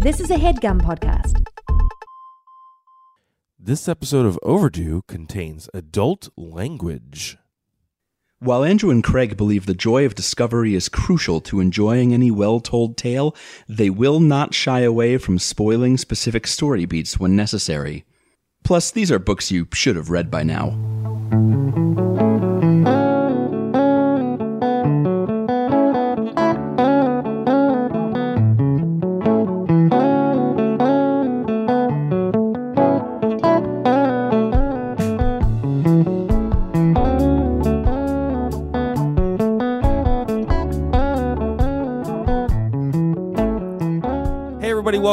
This is a headgum podcast. This episode of Overdue contains adult language. While Andrew and Craig believe the joy of discovery is crucial to enjoying any well told tale, they will not shy away from spoiling specific story beats when necessary. Plus, these are books you should have read by now.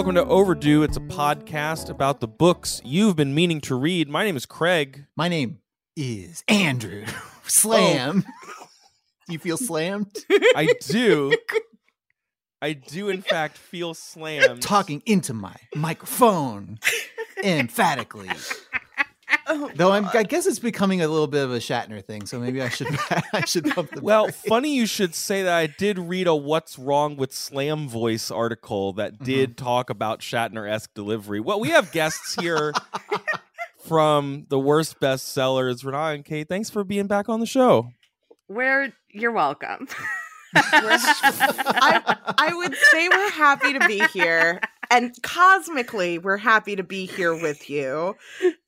Welcome to Overdue. It's a podcast about the books you've been meaning to read. My name is Craig. My name is Andrew. Slam. Do you feel slammed? I do. I do, in fact, feel slammed. Talking into my microphone emphatically. Oh, Though I'm, I guess it's becoming a little bit of a Shatner thing, so maybe I should I should pump the Well, brakes. funny you should say that. I did read a "What's Wrong with Slam Voice" article that mm-hmm. did talk about Shatner-esque delivery. Well, we have guests here from the worst bestsellers. Renata and Kait, thanks for being back on the show. We're you're welcome. I, I would say we're happy to be here. And cosmically, we're happy to be here with you.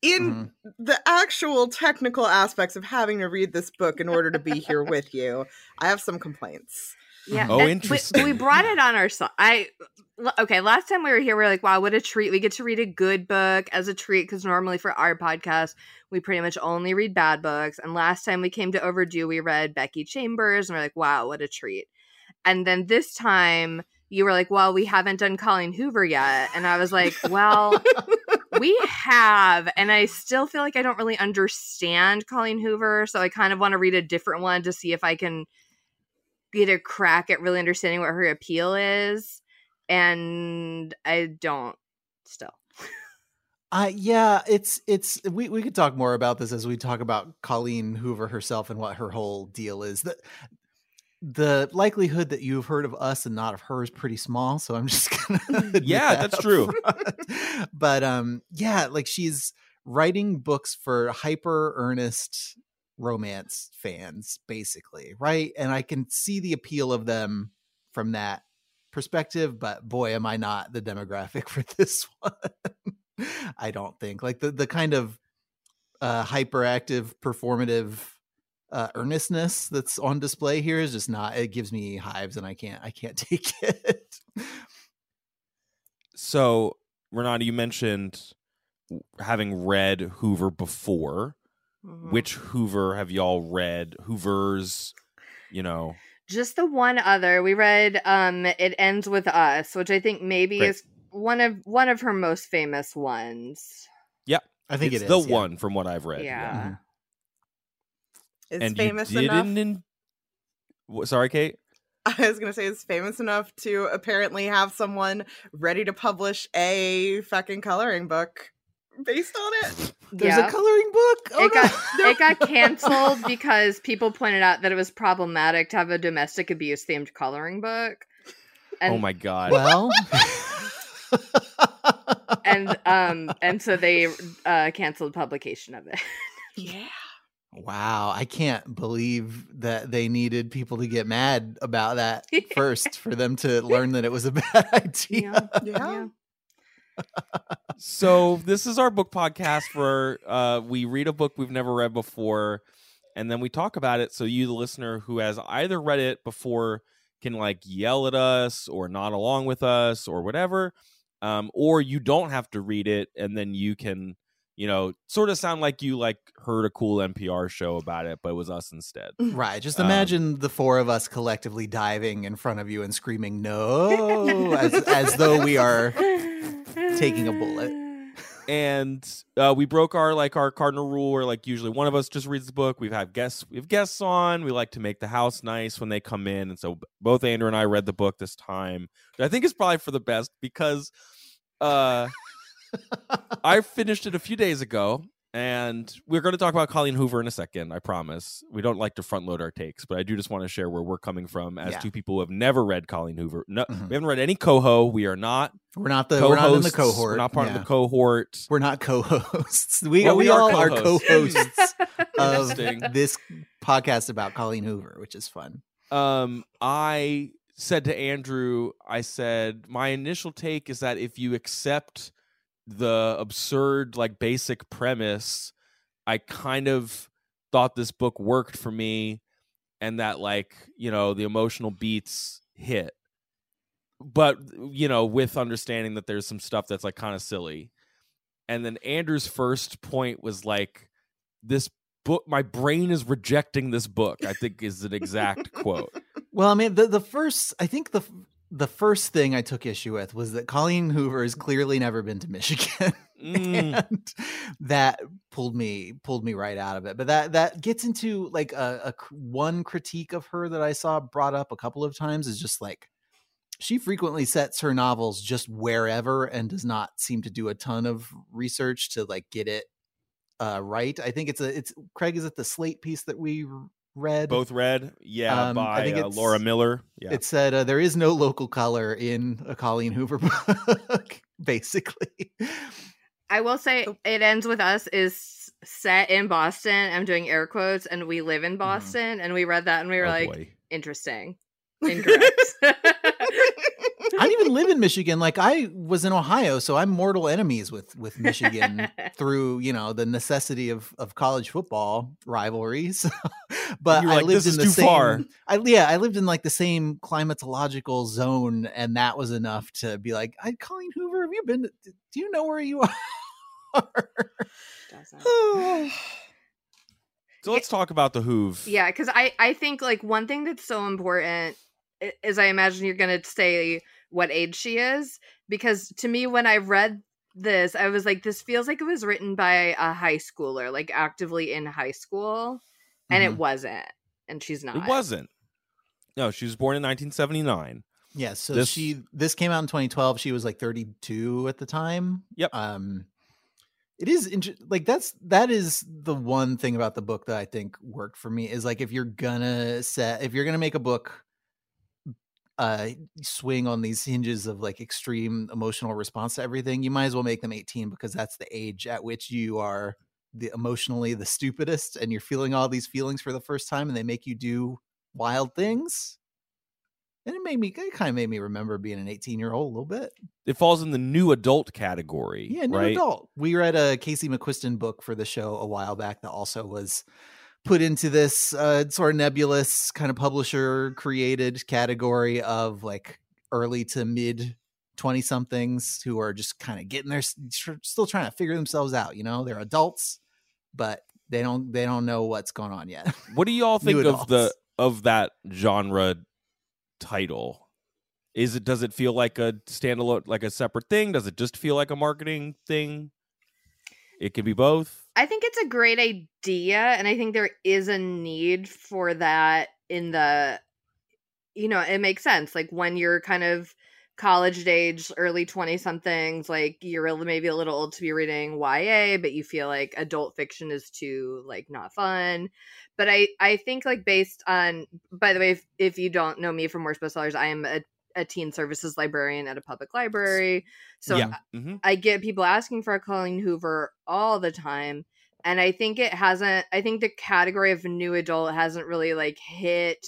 In Mhm. the actual technical aspects of having to read this book in order to be here with you, I have some complaints. Yeah. Oh, and we- interesting. We, brought it on our side. I l- okay. Last time we were here, we were like, "Wow, what a treat! We get to read a good book as a treat." Because normally for our podcast, we pretty much only read bad books. And last time we came to Overdue, we read Becky Chambers, and we're like, "Wow, what a treat!" And then this time. You were like, well, we haven't done Colleen Hoover yet. And I was like, well, we have. And I still feel like I don't really understand Colleen Hoover. So I kind of want to read a different one to see if I can get a crack at really understanding what her appeal is. And I don't still. Uh, yeah, it's it's we, we could talk more about this as we talk about Colleen Hoover herself and what her whole deal is. The the likelihood that you've heard of us and not of her is pretty small, so I'm just gonna Yeah, that that's true. but um yeah, like she's writing books for hyper earnest romance fans, basically, right? And I can see the appeal of them from that perspective, but boy, am I not the demographic for this one. I don't think like the the kind of uh, hyperactive, performative uh, earnestness that's on display here is just not. It gives me hives, and I can't. I can't take it. So, Renata, you mentioned having read Hoover before. Mm-hmm. Which Hoover have y'all read? Hoover's, you know. Just the one other we read. Um, it ends with us, which I think maybe Right. is one of one of her most famous ones. Yeah i think it's it the yeah. one from what I've read. Yeah. Mhm. Is And famous you enough. didn't. In... Wha- Sorry, Kait. I was going to say, is famous enough to apparently have someone ready to publish a fucking coloring book based on it. There's Yeah. a coloring book. Oh, it got no. it got canceled because people pointed out that it was problematic to have a domestic abuse themed coloring book. And, oh my god. well. and um and so they uh canceled publication of it. Yeah. Wow, I can't believe that they needed people to get mad about that first for them to learn that it was a bad idea. Yeah. so this is our book podcast where uh, we read a book we've never read before and then we talk about it so you the listener who has either read it before can like yell at us or nod along with us or whatever um, or you don't have to read it and then you can you know sort of sound like you like heard a cool npr show about it but it was us instead Right. Just Um, imagine the four of us collectively diving in front of you and screaming "No!" as, as though we are taking a bullet. and uh, we broke our like our cardinal rule where like usually one of us just reads the book we've had guests we have guests on we like to make the house nice when they come in and so both andrew and i read the book this time i think it's probably for the best because uh i finished it a few days ago and we're going to talk about colleen hoover in a second i promise we don't like to front load our takes but i do just want to share where we're coming from as Yeah. two people who have never read colleen hoover no Mhm. we haven't read any coho we are not We're not the we're not in the cohort. We're not part Yeah. of the cohort. We're not co-hosts. We Well, we, we are all are co-hosts. co-hosts of this podcast about Colleen Hoover, which is fun. um i said to andrew i said my initial take is that if you accept the absurd like basic premise i kind of thought this book worked for me and that like you know the emotional beats hit. But you know with understanding that there's some stuff that's like kind of silly. And then andrew's first point was like this book my brain is rejecting this book i think is an exact quote. Well, I mean, the the first I think the the first thing I took issue with was that Colleen Hoover has clearly never been to Michigan. Mm. and that pulled me pulled me right out of it. But that that gets into like a, a one critique of her that I saw brought up a couple of times is just like she frequently sets her novels just wherever and does not seem to do a ton of research to like get it uh right. I think it's a it's Craig is it the Slate piece that we read both read yeah Um, I by think uh, laura miller yeah it said uh, there is no local color in a Colleen Hoover book, basically. I will say Oh. it ends with us is set in Boston. I'm doing air quotes, and we live Mm-hmm. in Boston, and we read that, and we were Oh, like, boy. interesting, incorrect. I don't even live in Michigan. Like I was in Ohio, so I'm mortal enemies with with Michigan through you know the necessity of of college football rivalries. but I like, lived "This in the same. far." I yeah, I lived in like the same climatological zone, and that was enough to be like, I Colleen Hoover, have you been? to- Do you know where you are? Doesn't. so let's talk about the hoove Yeah, because I I think like one thing that's so important is I imagine you're gonna say what age she is because to me when I read this I was like this feels like it was written by a high schooler like actively in high school and it Mhm. wasn't and she's not. it wasn't no she was born in 1979 Yeah, so This- she this came out in 2012. She was like 32 at the time. Yep. Um it is inter- like that's that is the one thing about the book that I think worked for me is like if you're gonna set if you're gonna make a book uh swing on these hinges of like extreme emotional response to everything, you might as well make them 18 because that's the age at which you are the emotionally the stupidest and you're feeling all these feelings for the first time and they make you do wild things. And it made me it kind of made me remember being an 18 year old a little bit. it falls in the new adult category Yeah, new right adult. We read a Casey McQuiston book for the show a while back that also was put into this uh, sort of nebulous kind of publisher created category of like early to mid 20 somethings who are just kind of getting their still trying to figure themselves out, you know? They're adults, but they don't they don't know what's going on yet. what do you all think of the of that genre title is it does it feel like a standalone like a separate thing does it just feel like a marketing thing it could be both I think it's a great idea, and I think there is a need for that in the, you know, it makes sense. Like when you're kind of college age, early 20 somethings, like you're maybe a little old to be reading YA, but you feel like adult fiction is too, like, not fun. But I, I think, like, based on, by the way, if, if you don't know me from Worst Bestsellers, I am a, a teen services librarian at a public library. So yeah hmm I get people asking for a Colleen Hoover all the time. And I think it hasn't, I think the category of new adult hasn't really like hit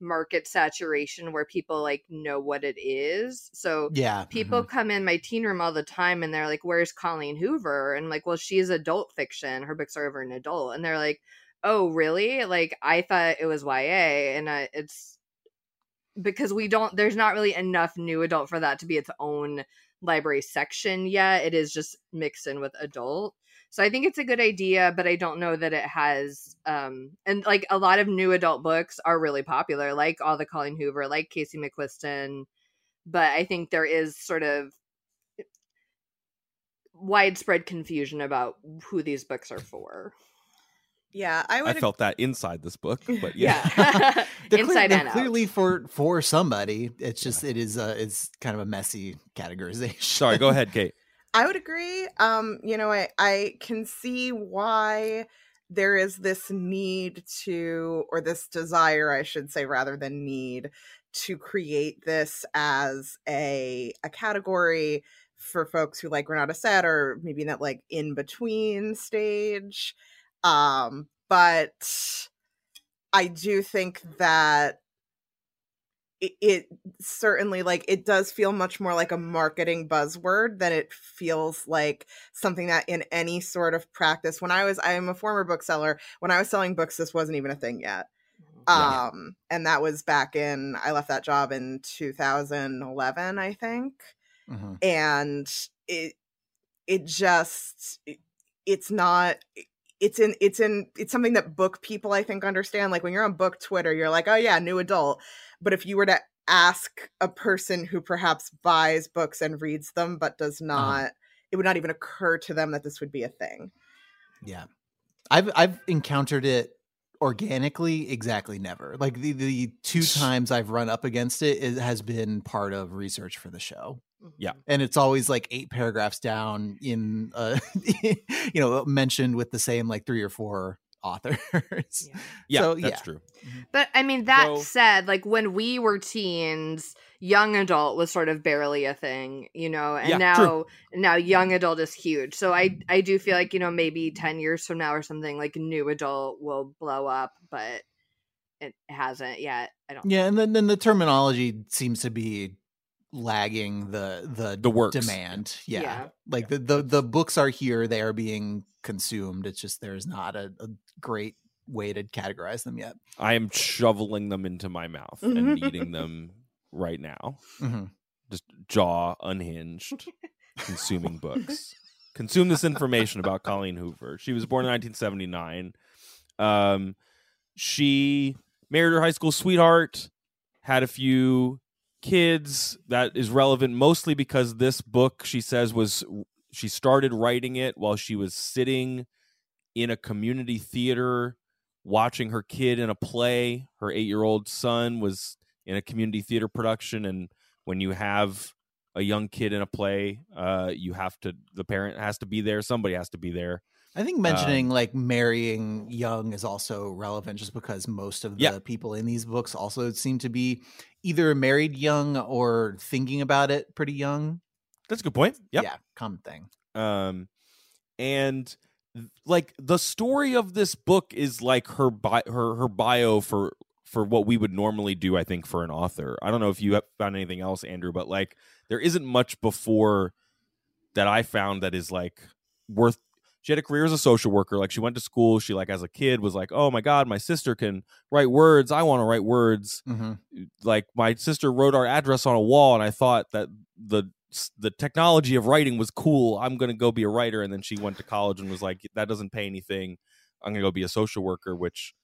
market saturation where people like know what it is. So yeah. people mhm. come in my teen room all the time and they're like, Where's Colleen Hoover? And I'm like, Well, she's adult fiction. Her books are over an adult. And they're like, Oh, really? Like, I thought it was YA. And I, it's because we don't, there's not really enough new adult for that to be its own library section yet. It is just mixed in with adult. So I think it's a good idea, but I don't know that it has um and like a lot of new adult books are really popular, like all the Colleen Hoover, like Casey McQuiston. But I think there is sort of widespread confusion about who these books are for. Yeah, I i would. felt that inside this book but yeah Yeah. They're, clear- Inside they're out. clearly for for somebody. It's just it is uh it's kind of a messy categorization. sorry go ahead kait I would agree. Um, you know, I I can see why there is this need to or this desire, I should say rather than need to create this as a a category for folks who like Renata said or maybe in that like in between stage um but I do think that it, it, certainly like it does feel much more like a marketing buzzword than it feels like something that in any sort of practice when i was i am a former bookseller when i was selling books this wasn't even a thing yet Yeah. um and that was back in i left that job in 2011 i think Mhm. and it it just it- it's not it's in it's in it's something that book people i think understand like when you're on book twitter you're like oh yeah new adult but if you were to ask a person who perhaps buys books and reads them but does uh-huh. not it would not even occur to them that this would be a thing Yeah. I've I've encountered it organically exactly never. Like the the two times I've run up against it, it has been part of research for the show. Yeah. Mm-hmm. And it's always like eight paragraphs down in uh you know mentioned with the same like three or four authors. Yeah. Yeah, So, that's yeah. true. Mm-hmm. But I mean, that So- said, like when we were teens, young adult was sort of barely a thing, you know, and Yeah, now true. now young adult is huge. So I mm-hmm. I do feel like you know maybe ten years from now or something like new adult will blow up, but it hasn't yet. I don't. Yeah, and then, then the terminology seems to be lagging the the The works. demand. Yeah. Yeah. Like the, the the books are here, they are being consumed. It's just there's not a, a great way to categorize them yet. I am shoveling them into my mouth and eating them right now. Mhm. Just jaw unhinged, consuming books. Consume this information about Colleen Hoover. She was born in 1979. Um, she married her high school sweetheart, had a few kids. That is relevant mostly because this book, she says, was she started writing it while she was sitting in a community theater watching her kid in a play. Her eight year old son was in a community theater production. And when you have a young kid in a play, uh, you have to, the parent has to be there. Somebody has to be there. I think mentioning like marrying young is also relevant just because most of the Yeah. people in these books also seem to be either married young or thinking about it pretty young. That's a good point. Yep. Yeah, common thing. um and like the story of this book is like her bi- her her bio for for what we would normally do i think for an author i don't know if you have found anything else andrew but like there isn't much before that i found that is like worth she had a career as a social worker like she went to school she like as a kid was like oh my god my sister can write words i want to write words. Hmm like my sister wrote our address on a wall and i thought that the the technology of writing was cool i'm going to go be a writer and then she went to college and was like that doesn't pay anything i'm going to go be a social worker which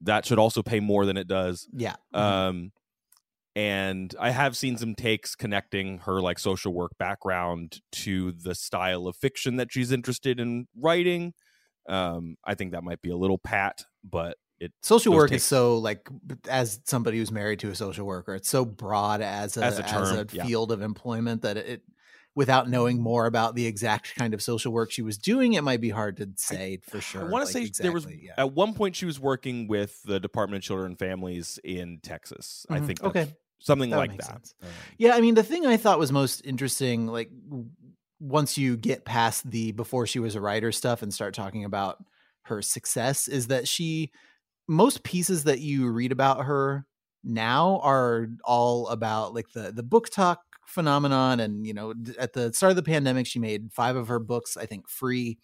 that should also pay more than it does. Yeah. um and i have seen some takes connecting her like social work background to the style of fiction that she's interested in writing um i think that might be a little pat but it social work takes- is so like as somebody who's married to a social worker it's so broad as a As a as a, yeah. field of employment that it without knowing more about the exact kind of social work she was doing it might be hard to say for sure I want to like, say there was yeah. at one point she was working with the Department of Children and Families in Texas. I Mhm. think okay something that like that. sense. Yeah i mean the thing i thought was most interesting like once you get past the before she was a writer stuff and start talking about her success is that she most pieces that you read about her now are all about like the the BookTok phenomenon and you know at the start of the pandemic she made five of her books i think free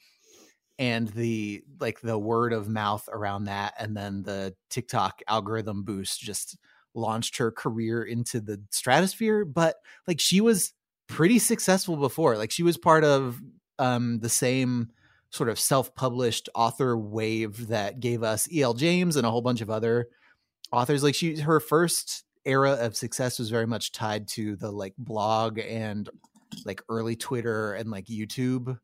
and the like the word of mouth around that and then the tiktok algorithm boost just launched her career into the stratosphere but like she was pretty successful before like she was part of um the same sort of self-published author wave that gave us el james and a whole bunch of other authors like she her first era of success was very much tied to the like blog and like early twitter and like youtube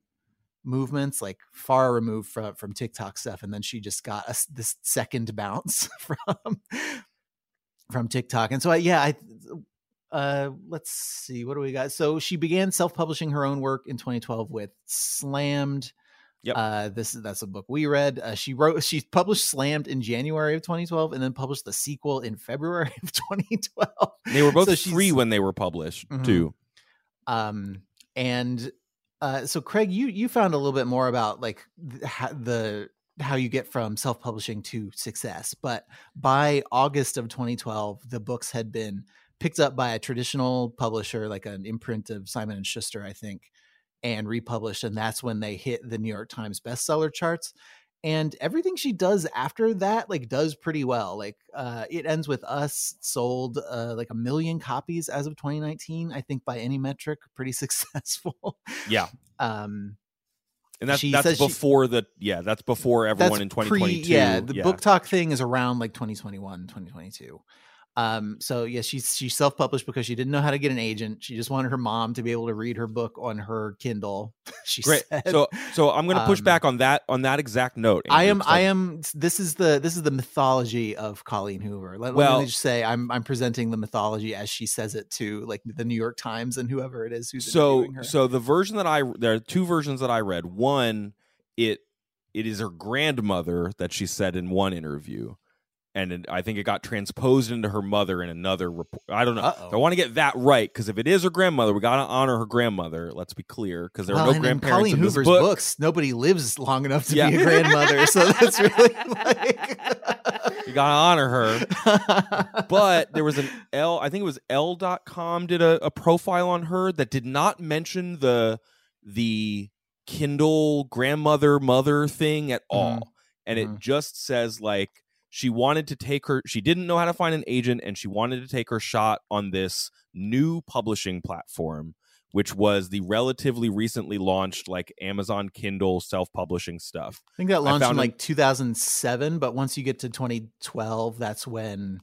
movements like far removed from from tiktok stuff and then she just got a this second bounce from from tiktok and so I, yeah i uh let's see what do we got so she began self-publishing her own work in 2012 with slammed Yep. Uh, this is that's a book we read. Uh, she wrote, she published Slammed in January of 2012, and then published the sequel in February of 2012. They were both So free when they were published Mhm. too. Um, and uh, so Craig, you you found a little bit more about like th- ha- the how you get from self publishing to success. But by August of 2012, the books had been picked up by a traditional publisher, like an imprint of Simon and Schuster, I think, and republished. And that's when they hit the New York Times bestseller charts. And everything she does after that, like, does pretty well. Like, uh, it ends with us sold uh, like a million copies as of 2019. I think by any metric, pretty successful. Yeah. Um, And that's She that's says she- before the yeah, that's before everyone in pre- 2022. yeah, the book talk thing is around like 2021, 2022. Um, so yeah, she's she self-published because she didn't know how to get an agent. She just wanted her mom to be able to read her book on her Kindle. she Great. said. So so I'm going to push Um, back on that on that exact note. I Andrew, am 'cause I am this is the this is the mythology of Colleen Hoover. Let, let me just say I'm I'm presenting the mythology as she says it to like the New York Times and whoever it is who's so her. so the version that I there are two versions that I read. One, it it is her grandmother that she said in one interview, and it, I think it got transposed into her mother in another report. I don't know. I want to get that right because if it is her grandmother, we got to honor her grandmother. Let's be clear because there well, are no grandparents Colleen in this Hoover's book. books, nobody lives long enough to Yeah. be a grandmother. So that's really like You got to honor her. but there was an Elle, I think it was Elle.com did a, a profile on her that did not mention the the Kindle grandmother mother thing at all. And it Mhm. just says like she wanted to take her she didn't know how to find an agent and she wanted to take her shot on this new publishing platform which was the relatively recently launched like Amazon Kindle self-publishing stuff. I think that launched in like 2007, but once you get to 2012, that's when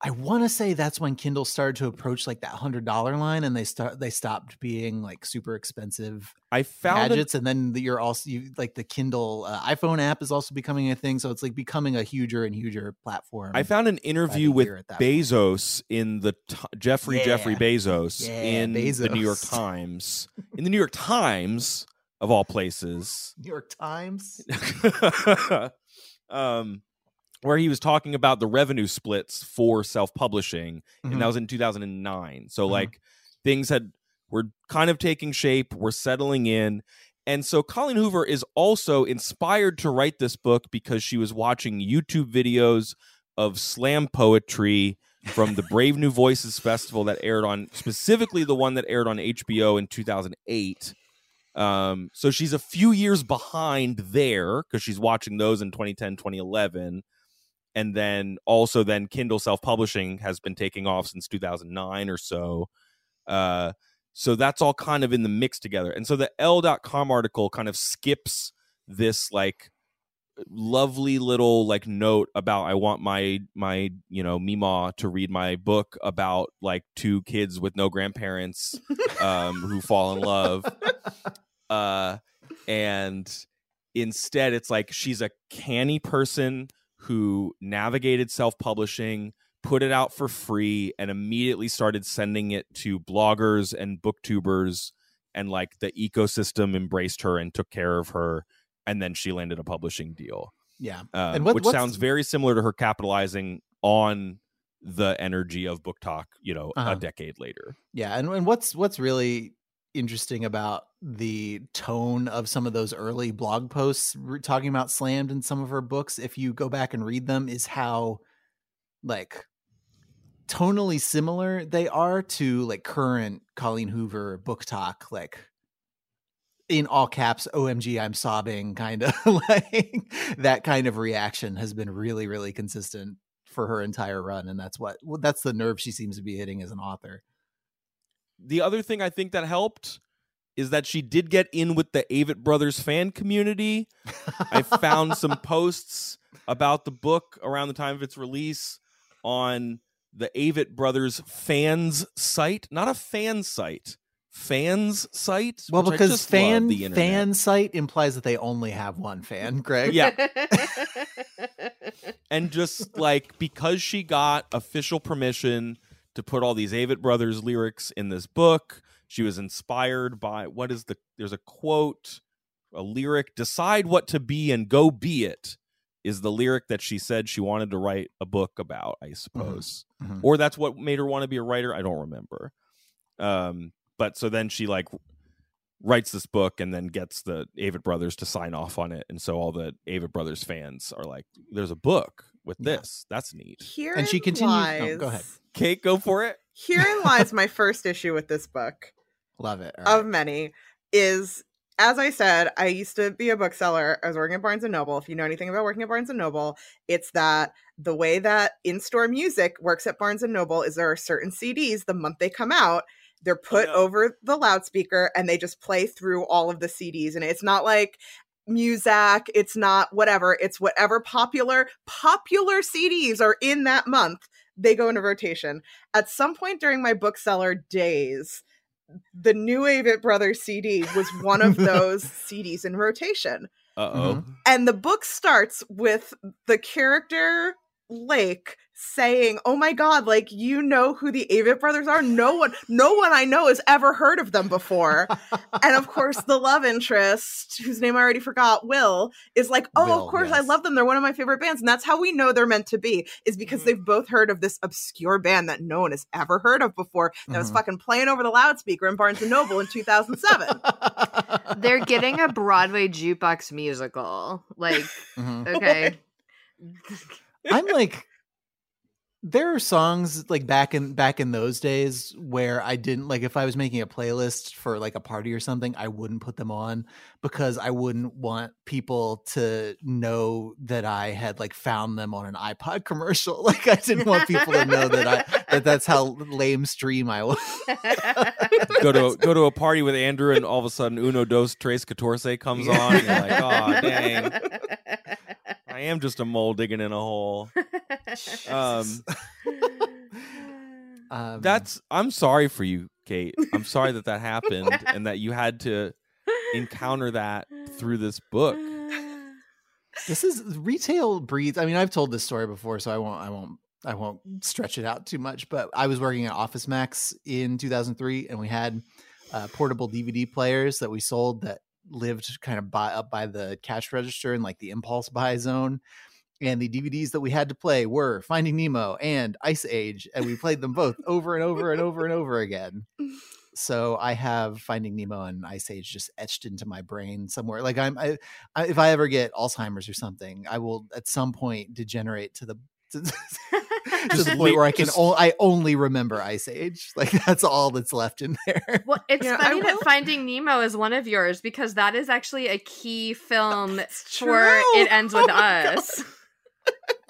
I want to say that's when Kindle started to approach like that hundred dollar line, and they start they stopped being like super expensive I found an gadgets, and then the- you're also you, like the Kindle uh, iPhone app is also becoming a thing, so it's like becoming a huger and huger platform. I found an interview with that point. Bezos in the t- Jeffrey Jeffrey Bezos Yeah, in the New York Times. In the New York Times of all places. New York Times. um where he was talking about the revenue splits for self-publishing and Mhm. that was in 2009. So Mhm. like things had were kind of taking shape, we're settling in. And so Colleen Hoover is also inspired to write this book because she was watching YouTube videos of slam poetry from the Brave New Voices festival that aired on specifically the one that aired on HBO in 2008. Um, so she's a few years behind there because she's watching those in 2010, 2011. And then also then Kindle self-publishing has been taking off since 2009 or so. Uh, so that's all kind of in the mix together. And so the Elle.com article kind of skips this like lovely little like note about I want my my you know Mima to read my book about like two kids with no grandparents um who fall in love uh and instead it's like she's a canny person who navigated self-publishing put it out for free and immediately started sending it to bloggers and booktubers and like the ecosystem embraced her and took care of her and then she landed a publishing deal Yeah. um, And what- which sounds very similar to her capitalizing on the energy of BookTok you know Uh-huh. a decade later Yeah, and, and what's what's really interesting about the tone of some of those early blog posts talking about slammed in some of her books if you go back and read them is how like tonally similar they are to like current Colleen Hoover BookTok like in all caps omg i'm sobbing kind of like that kind of reaction has been really really consistent for her entire run and that's what that's the nerve she seems to be hitting as an author the other thing I think that helped is that she did get in with the Avett Brothers fan community. I found some posts about the book around the time of its release on the Avett Brothers fans site, not a fan site, fans site. Well, because fan the fan site implies that they only have one fan, Greg. Yeah. and just like because she got official permission to put all these Avett Brothers lyrics in this book, she was inspired by what is the there's a quote a lyric decide what to be and go be it is the lyric that she said she wanted to write a book about i suppose. Mhm. or that's what made her want to be a writer i don't remember. Um but so then she like writes this book and then gets the Avett brothers to sign off on it. And so all the Avett brothers fans are like there's a book with Yeah. this. That's neat. Herein she continues- Lies, oh, go ahead. Kate go for it Herein lies my first issue with this book. Love it. All of many is as I said, I used to be a bookseller. I was working at Barnes and Noble. If you know anything about working at Barnes and Noble, it's that the way that in-store music works at Barnes and Noble is there are certain CDs the month they come out, they're put no. over the loudspeaker and they just play through all of the CDs and it's not like Muzak, it's not whatever, it's whatever popular popular CDs are in that month. They go into rotation. At some point during my bookseller days, the new Avett Brothers CD was one of those CDs in rotation. uh-oh mm-hmm. And the book starts with the character Lake saying, "Oh my god, like you know who the Avett brothers are? No one no one I know has ever heard of them before." and of course, the love interest, whose name I already forgot, Will, is like, "Oh, Will, of course, I love them. They're one of my favorite bands." And that's how we know they're meant to be is because Mhm. they've both heard of this obscure band that no one has ever heard of before that was Mhm. fucking playing over the loudspeaker in Barnes and Noble in 2007. They're getting a Broadway jukebox musical. Like, Mhm. okay. I'm like there are songs like back in back in those days where I didn't like if I was making a playlist for like a party or something, I wouldn't put them on because I wouldn't want people to know that I had like found them on an iPod commercial. Like I didn't want people to know that I that that's how lame stream I was. go to go to a party with Andrew and all of a sudden Uno Dos Tres Catorce comes on and you're like oh dang I am just a mole digging in a hole. Um Um, that's i'm sorry for you kait. I'm sorry that that happened and that you had to encounter that through this book. This is retail breeds i mean i've told this story before so i won't i won't i won't stretch it out too much but i was working at office max in 2003 and we had uh, portable dvd players that we sold that lived kind of by up by the cash register in like the impulse buy zone and the dvds that we had to play were finding nemo and ice age and we played them both over and over and over and over again so I have Finding Nemo and Ice Age just etched into my brain somewhere. Like I'm, I, I, if I ever get Alzheimer's or something, I will at some point degenerate to the to, to the point where I can, just- o- I only remember Ice Age. Like that's all that's left in there. Well, it's Yeah, I funny that Finding Nemo is one of yours because that is actually a key film for. It Ends oh With Oh. Us.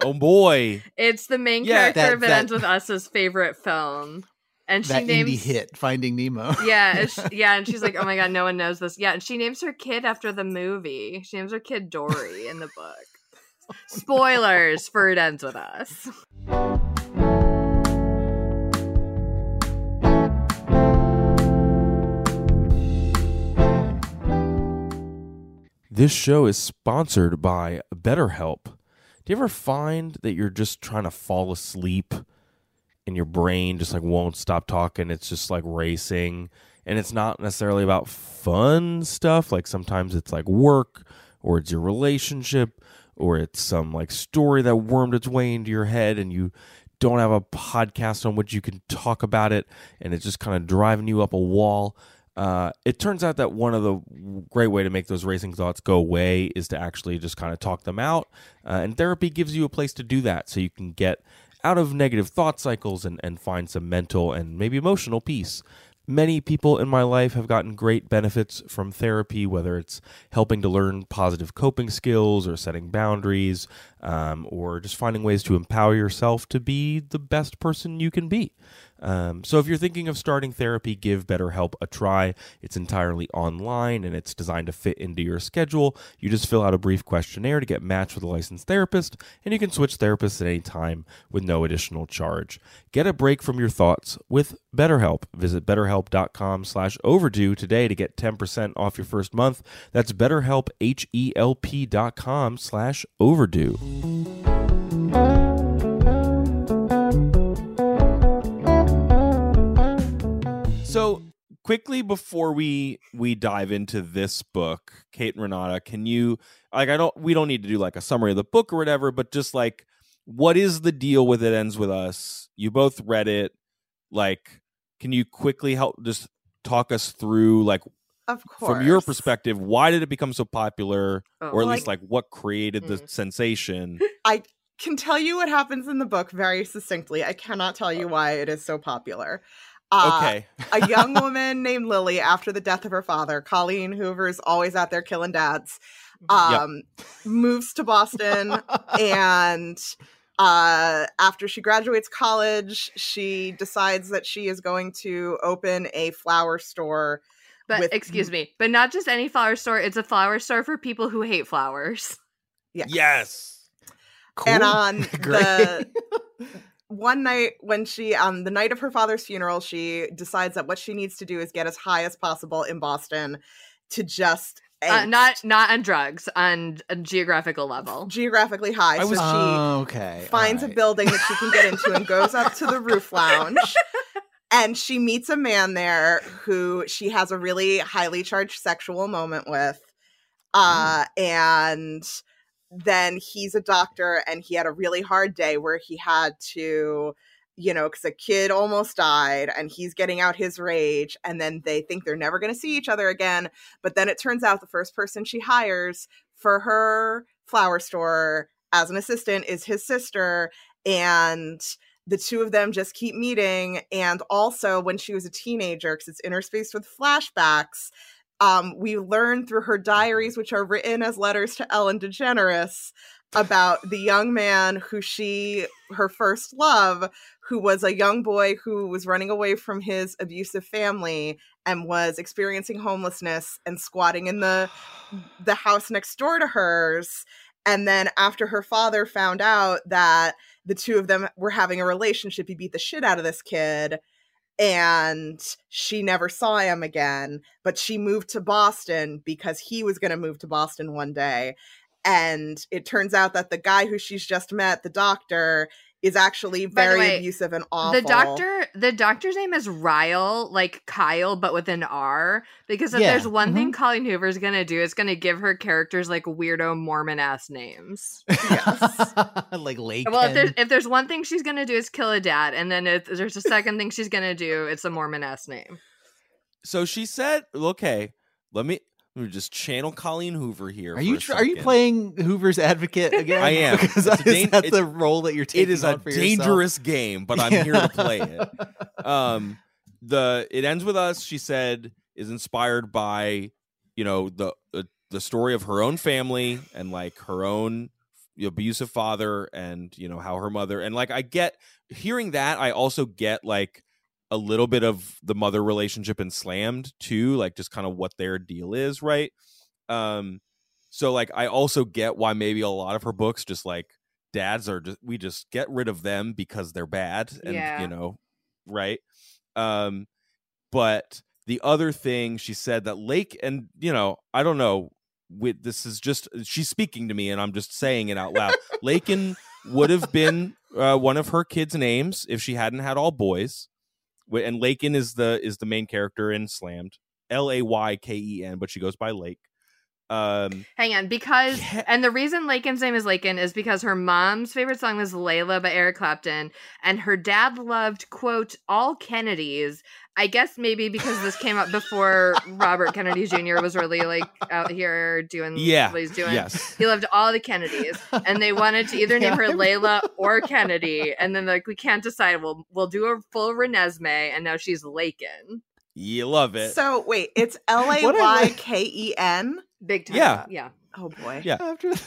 oh boy It's the main Yeah, character that- of It that- Ends With Us's favorite film. And she that names indie hit, Finding Nemo. Yeah, she, yeah, and she's like, "Oh my god, no one knows this." Yeah, and she names her kid after the movie. She names her kid Dory in the book. Spoilers for It Ends With Us. This show is sponsored by BetterHelp. Do you ever find that you're just trying to fall asleep and your brain just like won't stop talking? It's just like racing. And it's not necessarily about fun stuff. Like sometimes it's like work or it's your relationship or it's some like story that wormed its way into your head and you don't have a podcast on which you can talk about it and it's just kind of driving you up a wall. Uh, it turns out that one of the great way to make those racing thoughts go away is to actually just kind of talk them out. Uh, and therapy gives you a place to do that so you can get out of negative thought cycles and, and find some mental and maybe emotional peace. Many people in my life have gotten great benefits from therapy, whether it's helping to learn positive coping skills or setting boundaries, um, or just finding ways to empower yourself to be the best person you can be. Um, so if you're thinking of starting therapy, give BetterHelp a try. It's entirely online and it's designed to fit into your schedule. You just fill out a brief questionnaire to get matched with a licensed therapist, and you can switch therapists at any time with no additional charge. Get a break from your thoughts with BetterHelp. Visit betterhelp.com slash overdue today to get 10% off your first month. That's betterhelp, H-E-L-P dot com slash quickly before we we dive into this book, Kait and Renata, can you like I don't we don't need to do like a summary of the book or whatever, but just like what is the deal with it ends with us? You both read it. Like, can you quickly help just talk us through like Of course. from your perspective, why did it become so popular? Oh, or at least like what created the Mm. sensation? I can tell you what happens in the book very succinctly. I cannot tell you why it is so popular. Uh, okay. a young woman named Lily, after the death of her father, Colleen Hoover is always out there killing dads, um, moves to Boston and uh, after she graduates college, she decides that she is going to open a flower store. But with- excuse me, but not just any flower store. It's a flower store for people who hate flowers. Yes. Yes. And on the one night when she on the night of her father's funeral, she decides that what she needs to do is get as high as possible in Boston to just Uh, not not on drugs, on a geographical level. geographically high. I so was- she Oh, okay. finds a building that she can get into and goes up to the roof lounge. And she meets a man there who she has a really highly charged sexual moment with. Uh, and then he's a doctor and he had a really hard day where he had to, you know, because a kid almost died and he's getting out his rage. And then they think they're never going to see each other again. But then it turns out the first person she hires for her flower store as an assistant is his sister. And the two of them just keep meeting. And also, when she was a teenager, because it's interspaced with flashbacks, um, we learn through her diaries, which are written as letters to Ellen DeGeneres, about the young man who she, her first love, who was a young boy who was running away from his abusive family and was experiencing homelessness and squatting in the the house next door to hers. And then after her father found out that the two of them were having a relationship, he beat the shit out of this kid and she never saw him again. But she moved to Boston because he was going to move to Boston one day. And it turns out that the guy who she's just met, the doctor, is actually very way, abusive and awful. The doctor, the doctor's name is Ryle, like Kyle, but with an R. Because if Yeah, there's one thing mm-hmm. Colleen Hoover's gonna do, it's gonna give her characters like weirdo Mormon ass names. Yes, like Lake. Well, if there's if there's one thing she's gonna do is kill a dad, and then if there's a second thing she's gonna do, it's a Mormon ass name. So she said, "Okay, let me let me just channel Colleen Hoover here." Are you tr- are you playing Hoover's advocate again? I am. Because It's a that, is dan- that it- the role that you're taking. It is a on for yourself? dangerous game, but I'm here to play it. Um, the it ends with us. She said is inspired by you know the the, the story of her own family and like her own abusive father and you know how her mother and like I get hearing that I also get like a little bit of the mother relationship in slammed too like just kind of what their deal is right? Um so like I also get why maybe a lot of her books just like dads are just we just get rid of them because they're bad and Yeah. you know right? Um but the other thing she said that lake and you know i don't know with this is just she's speaking to me and i'm just saying it out loud. Layken would have been uh, one of her kids names if she hadn't had all boys and layken is the is the main character in slammed. L-a-y-k-e-n but she goes by lake um Hang on, because Yeah. and the reason Layken's name is Layken is because her mom's favorite song was Layla by Eric Clapton, and her dad loved quote all Kennedys. I guess maybe because this came up before Robert Kennedy Jr. was really like out here doing yeah what he's doing. yes He loved all the Kennedys, and they wanted to either name Yeah, her I Layla or Kennedy, and then like we can't decide. We'll we'll do a full Renesmee, and now she's Layken. you love it So wait, it's L A Y K E N. Big time. Yeah. yeah. Oh boy. Yeah. After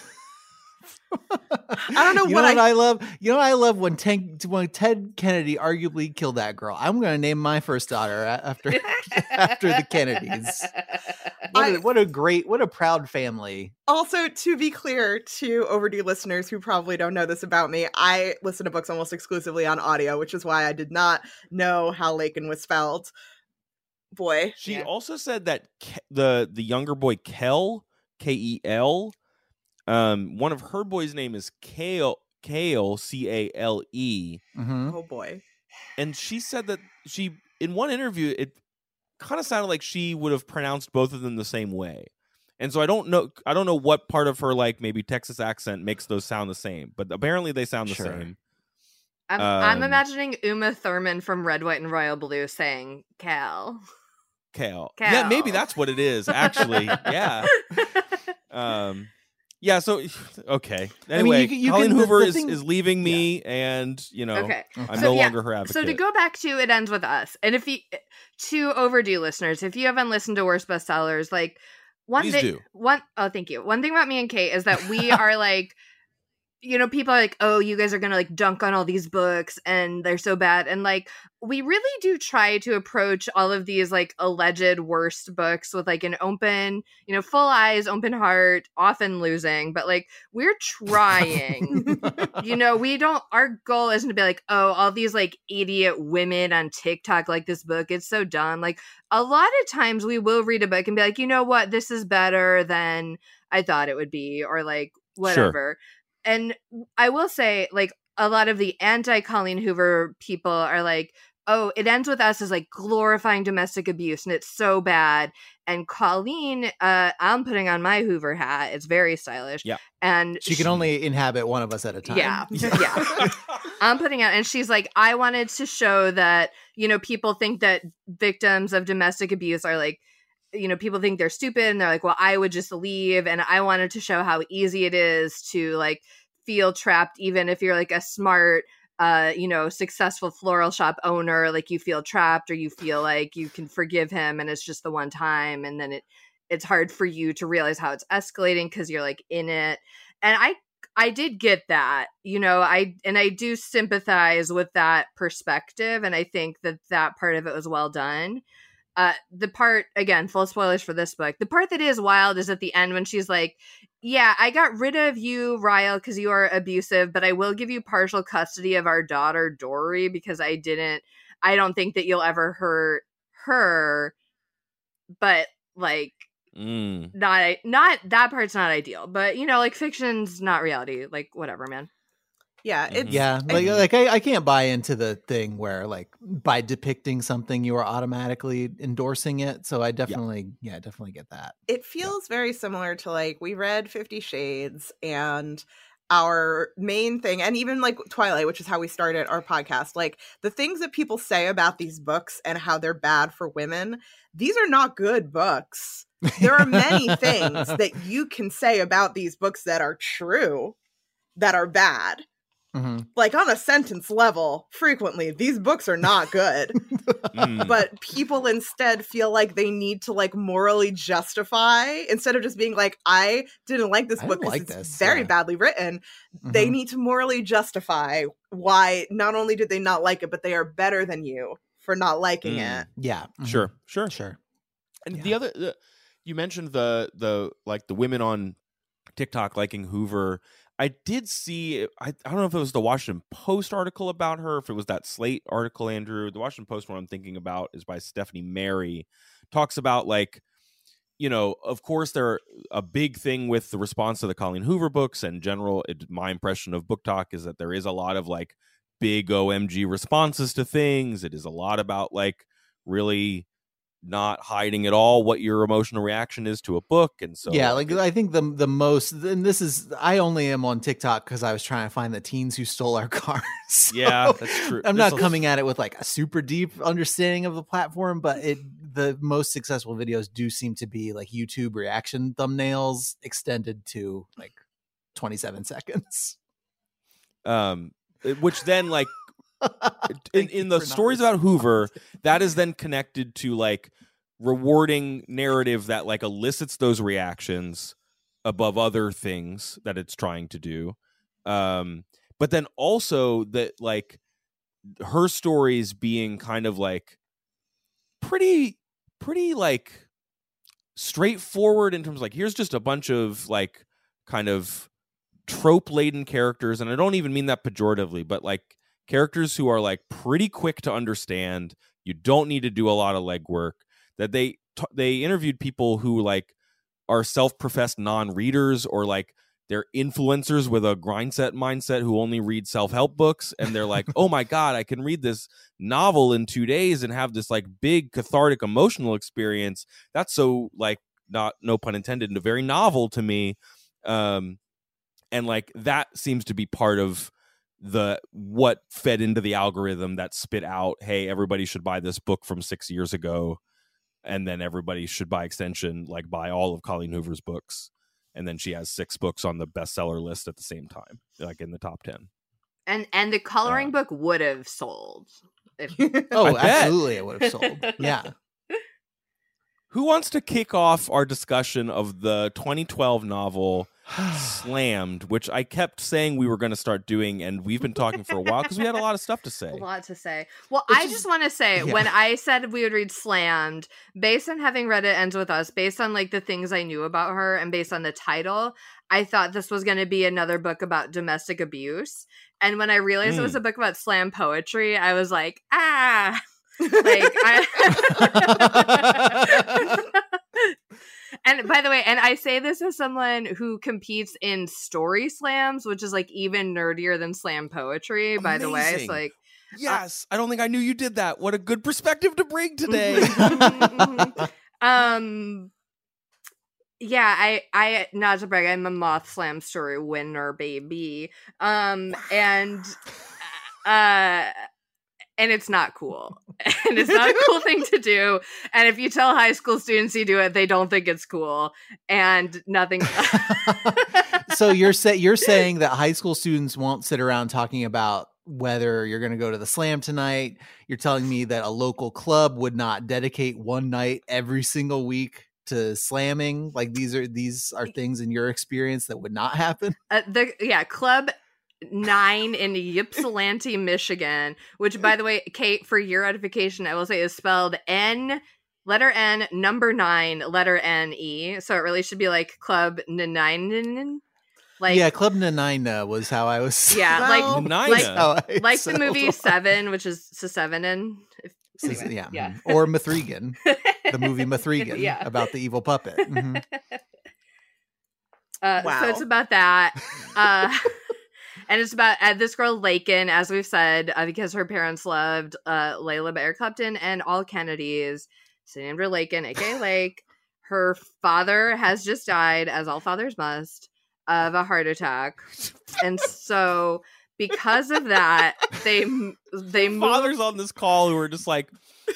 I don't know you what know what I- I love. You know what I love when Ted, when Ted Kennedy arguably killed that girl. I'm going to name my first daughter after after the Kennedys. What, I- a, what a great, what a proud family. Also, to be clear to overdue listeners who probably don't know this about me, I listen to books almost exclusively on audio, which is why I did not know how Layken was spelled. Boy. She Yeah. also said that Ke- the the younger boy Kel K E L, um, one of her boys' name is Cale Cale C A L E, Mhm. Oh boy. and she said that she in one interview it kind of sounded like she would have pronounced both of them the same way. And so I don't know I don't know what part of her like maybe Texas accent makes those sound the same, but apparently they sound the Sure. same. I'm, I'm Um, imagining Uma Thurman from Red, White, and Royal Blue saying Cal. Cal. Yeah, maybe that's what it is actually. yeah. Um yeah, so okay. mean, Anyway, you can- you Colleen can- Hoover the is, thing- is leaving me and, you know, okay. I'm So, no yeah, longer her advocate. So to go back to it ends with us, and if you to overdue listeners, if you haven't listened to worst bestsellers, like one Please thing, do. one oh thank you. One thing about me and Kait is that we are like, you know, people are like, oh, you guys are gonna like dunk on all these books and they're so bad, and like we really do try to approach all of these like alleged worst books with like an open, you know, full eyes, open heart, often losing, but like we're trying you know, we don't, our goal isn't to be like, oh, all these like idiot women on TikTok like this book. It's so dumb. Like, a lot of times we will read a book and be like, you know what? This is better than I thought it would be, or like whatever. And I will say, like, a lot of the anti Colleen Hoover people are like, oh, it ends with us as like glorifying domestic abuse and it's so bad. And Colleen, uh, I'm putting on my Hoover hat. It's very stylish. Yeah. And she can only inhabit one of us at a time. Yeah. Yeah. I'm putting out, and she's like, I wanted to show that, you know, people think that victims of domestic abuse are like, you know, people think they're stupid and they're like, well, I would just leave. And I wanted to show how easy it is to like feel trapped, even if you're like a smart, uh, you know, successful floral shop owner, like you feel trapped or you feel like you can forgive him and it's just the one time. And then it, it's hard for you to realize how it's escalating because you're like in it. And I I did get that, you know, I and I do sympathize with that perspective and I think that that part of it was well done. Uh the part again, full spoilers for this book. The part that is wild is at the end when she's like, "Yeah, I got rid of you, Ryle, cuz you are abusive, but I will give you partial custody of our daughter Dory because I didn't I don't think that you'll ever hurt her." But like Mm. not not that part's not ideal but you know like fiction's not reality like whatever man Yeah, it's mm-hmm. Yeah, I- like like I, I can't buy into the thing where like by depicting something you are automatically endorsing it. So I definitely yeah, definitely get that. it feels very similar to like we read 50 shades and our main thing and even like twilight which is how we started our podcast like the things that people say about these books and how they're bad for women these are not good books there are many things that you can say about these books that are true that are bad Mhm. like on a sentence level frequently these books are not good Mm. but people instead feel like they need to like morally justify instead of just being like i didn't like this I book because like it's this, very yeah. badly written they Mhm. need to morally justify why not only did they not like it but they are better than you for not liking Mm. it yeah, mhm. Sure, sure. sure. And Yeah. the other, the, you mentioned the the like the women on TikTok liking Hoover. I did see. I, I don't know if it was the Washington Post article about her, if it was that Slate article, Andrew. The Washington Post one I'm thinking about is by Stephanie Merry. Talks about like, you know, of course, there a big thing with the response to the Colleen Hoover books and general. It, my impression of BookTok is that there is a lot of like big OMG responses to things. It is a lot about like really not hiding at all what your emotional reaction is to a book and so yeah, like I think the the most, and this is I only am on TikTok because I was trying to find the teens who stole our cars. So yeah that's true I'm not This'll- coming at it with like a super deep understanding of the platform, but it the most successful videos do seem to be like YouTube reaction thumbnails extended to like 27 seconds. um which then like in, in the stories about hoover that is then connected to like rewarding narrative that like elicits those reactions above other things that it's trying to do. Um but then also that like her stories being kind of like pretty pretty like straightforward in terms of like here's just a bunch of like kind of trope laden characters and i don't even mean that pejoratively but like characters who are like pretty quick to understand you don't need to do a lot of legwork that they t- they interviewed people who like are self-professed non-readers or like they're influencers with a grind set mindset who only read self-help books and they're like oh my god i can read this novel in two days and have this like big cathartic emotional experience. That's so like not no pun intended and very novel to me um and like that seems to be part of the what fed into the algorithm that spit out hey everybody should buy this book from six years ago and then everybody should buy extension like buy all of colleen hoover's books and then she has six books on the bestseller list at the same time, like in the top ten. And and the coloring Um, book would have sold. If, Oh, absolutely, it would have sold. Yeah. Who wants to kick off our discussion of the 2012 novel Slammed, which I kept saying we were going to start doing, and we've been talking for a while because we had a lot of stuff to say. a lot to say. Well, Which I is- just want to say yeah. when I said we would read Slammed, based on having read it ends with us, based on like the things I knew about her, and based on the title, I thought this was going to be another book about domestic abuse. And when I realized it was Mm. a book about slam poetry, I was like, ah, like I. And by the way, and I say this as someone who competes in story slams, which is like even nerdier than slam poetry, by the way. It's like Yes, I don't think I knew you did that. What a good perspective to bring today. Um yeah i i not to brag i'm a moth slam story winner baby um and uh and it's not cool and it's not a cool thing to do and if you tell high school students you do it they don't think it's cool and nothing so you're say, you're saying that high school students won't sit around talking about whether you're going to go to the slam tonight. You're telling me that a local club would not dedicate one night every single week to slamming. Like these are these are things in your experience that would not happen. Uh, the yeah, Club Nine in Ypsilanti, Michigan. Which, by the way, Kait, for your edification, I will say is spelled N letter N number nine letter N E. So it really should be like Club Nine. Like yeah, Club Nanaina was how I was. yeah, Well, like Nina. like I like the movie on- Seven, which is Seven in. Anyway, yeah, yeah. mhm. or Mithrigan, the movie Mithrigan, Yeah. about the evil puppet. Mhm. Uh, So Wow. it's about that. Uh, and it's about uh, this girl, Layken, as we've said, uh, because her parents loved uh, Layla by Eric Clapton and all Kennedys. So named her Layken, aka Lake. Her father has just died, as all fathers must, of a heart attack. And so because of that, they they moved. Fathers on this call who are just like,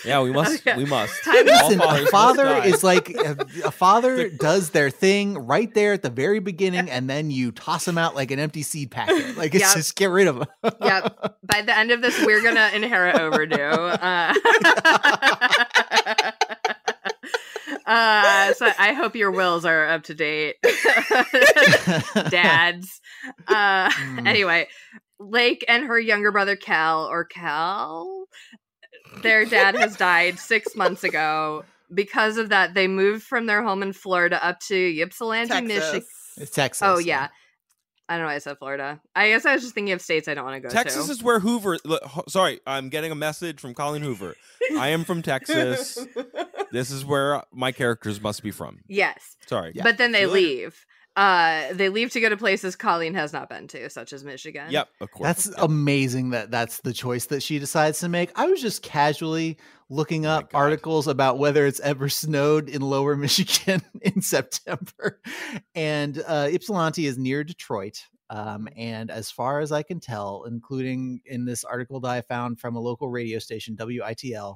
yeah, we must, Yeah. we must. Time- All Listen, a father die. is like a, a father does their thing right there at the very beginning, and then you toss them out like an empty seed packet. Like it's Yep. just get rid of them. Yep. By the end of this, we're gonna inherit overdue. Uh, uh, so I hope your wills are up to date, dads. Uh, Mm. anyway, Lake and her younger brother Cal, or Cal, their dad has died six months ago. Because of that, they moved from their home in Florida up to Ypsilanti, Michigan. Texas. It's Texas. Oh yeah. I don't know why I said Florida. I guess I was just thinking of states I don't want to go to Texas to. is where Hoover. look, Sorry, I'm getting a message from Colleen Hoover. I am from Texas. this is where my characters must be from. yes. Sorry. Yeah. But then they See later. leave. Uh, they leave to go to places Colleen has not been to, such as Michigan. Yep, of course. That's Yep. amazing that that's the choice that she decides to make. I was just casually looking Oh up God. articles about whether it's ever snowed in lower Michigan in September. And uh, Ypsilanti is near Detroit. Um, and as far as I can tell, including in this article that I found from a local radio station, WITL,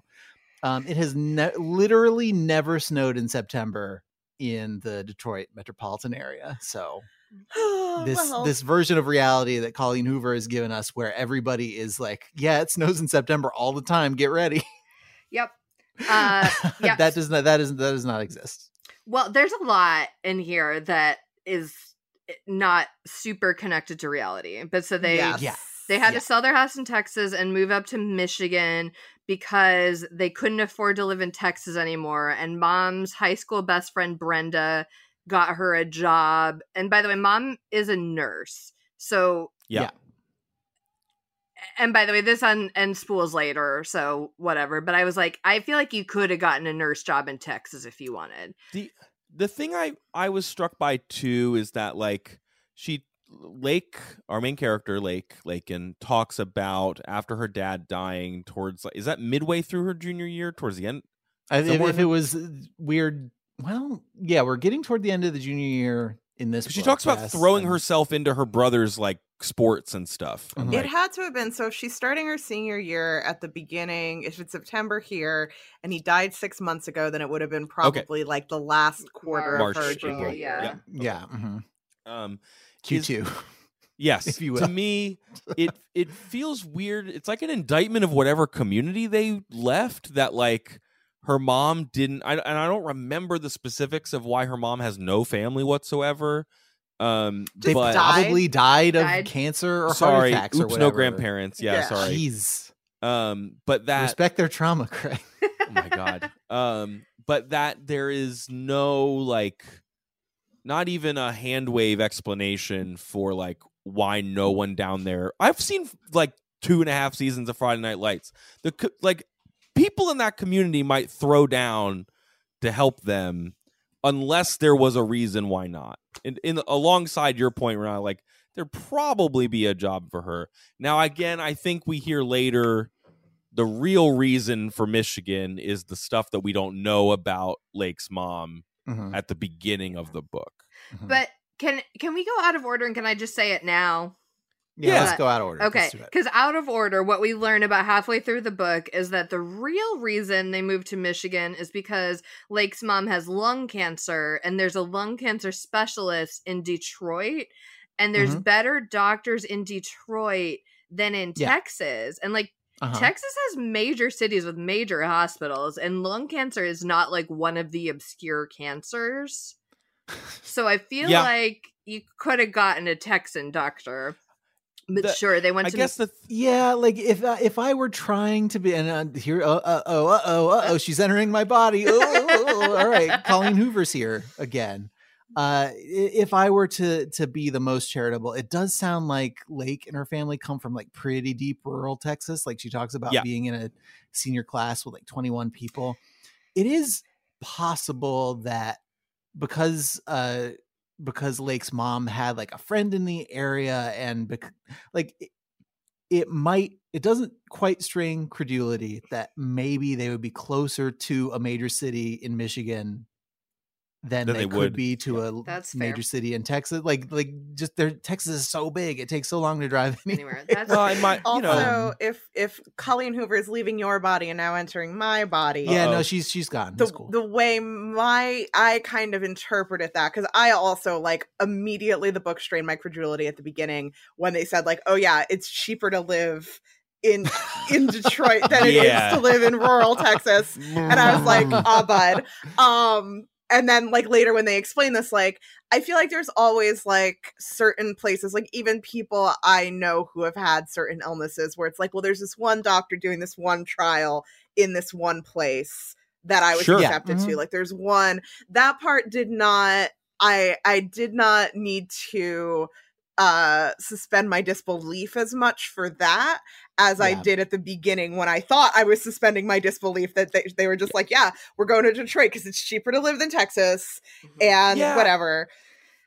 um, it has ne- literally never snowed in September in the Detroit metropolitan area. So this Well, this version of reality that Colleen Hoover has given us, where everybody is like, "Yeah, it snows in September all the time. Get ready." Yep. Uh, yeah. that does not that is that does not exist. Well, there's a lot in here that is eh, not super connected to reality. But so they yes. they had Yeah. to sell their house in Texas and move up to Michigan because they couldn't afford to live in Texas anymore. And mom's high school best friend Brenda got her a job. And by the way, mom is a nurse. So Yeah. Yeah. and by the way, this on and spools later, so whatever. But I was like, I feel like you could have gotten a nurse job in Texas if you wanted. the the thing I I was struck by too is that like she Lake, our main character, Lake Layken, talks about after her dad dying towards is that midway through her junior year, towards the end. I, if, if it was weird, well, yeah, we're getting toward the end of the junior year in this. She talks about yes, throwing and- herself into her brother's like sports and stuff. and, Mhm. It had to have been so if she's starting her senior year at the beginning, if it's September here and he died six months ago, then it would have been probably like the last quarter March, of her April, junior yeah. year. Yeah, mhm. um, Q Is- two. Yes, if you to me, it it feels weird. It's like an indictment of whatever community they left. That like her mom didn't. I and I don't remember the specifics of why her mom has no family whatsoever. Um, They but died? probably died of Died. cancer or sorry, heart attacks oops, or no grandparents. Yeah, Yeah. sorry. Jeez, Um, but that respect their trauma, Craig. oh my god um but that there is no like not even a hand wave explanation for like why no one down there. I've seen like two and a half seasons of friday night lights. The like people in that community might throw down to help them unless there was a reason why not. In, in alongside your point Renata, like there'd probably be a job for her. Now again i think we hear later the real reason for Michigan is the stuff that we don't know about Lake's mom Mhm, at the beginning of the book. mhm. But can can we go out of order and can I just say it now? yeah, yeah. let's go out of order. Okay, Let's do it. because out of order, what we learn about halfway through the book is that the real reason they moved to Michigan is because Lake's mom has lung cancer, and there's a lung cancer specialist in Detroit, and there's Mhm. better doctors in Detroit than in Yeah. Texas, and like Uh-huh. Texas has major cities with major hospitals, and lung cancer is not like one of the obscure cancers. So I feel Yeah. like you could have gotten a Texan doctor. But The- sure, they went I to guess the Yeah, like if I, if I were trying to be, and uh, here, uh, uh oh, uh oh, uh oh, she's entering my body. Oh, all right, Colleen Hoover's here again. Uh, if I were to to be the most charitable, it does sound like Lake and her family come from like pretty deep rural Texas. Like she talks about Yeah. being in a senior class with like twenty one people. It is possible that because uh because Lake's mom had like a friend in the area and bec- like it, it might it doesn't quite strain credulity that maybe they would be closer to a major city in Michigan than Than they, they could would. be to a That's fair. major city in Texas. Like like just their Texas is so big, it takes so long to drive anywhere. anywhere. That's well, I might you know Also, Um, if if Colleen Hoover is leaving your body and now entering my body, Yeah, no, Uh-oh. she's she's gone. the cool. the way my I kind of interpreted that because I also like immediately the book strained my credulity at the beginning when they said like, oh yeah, it's cheaper to live in in Detroit than it is Yeah. to live in rural Texas, and I was like, ah, bud. Um, and then like later when they explain this, like I feel like there's always like certain places, like even people I know who have had certain illnesses where it's like, well, there's this one doctor doing this one trial in this one place that I was Sure. Accepted Mhm. to. Like there's one that part did not I I did not need to uh suspend my disbelief as much for that as I did at the beginning when I thought I was suspending my disbelief that they, they were just like, yeah, we're going to Detroit because it's cheaper to live than Texas and Yeah. whatever.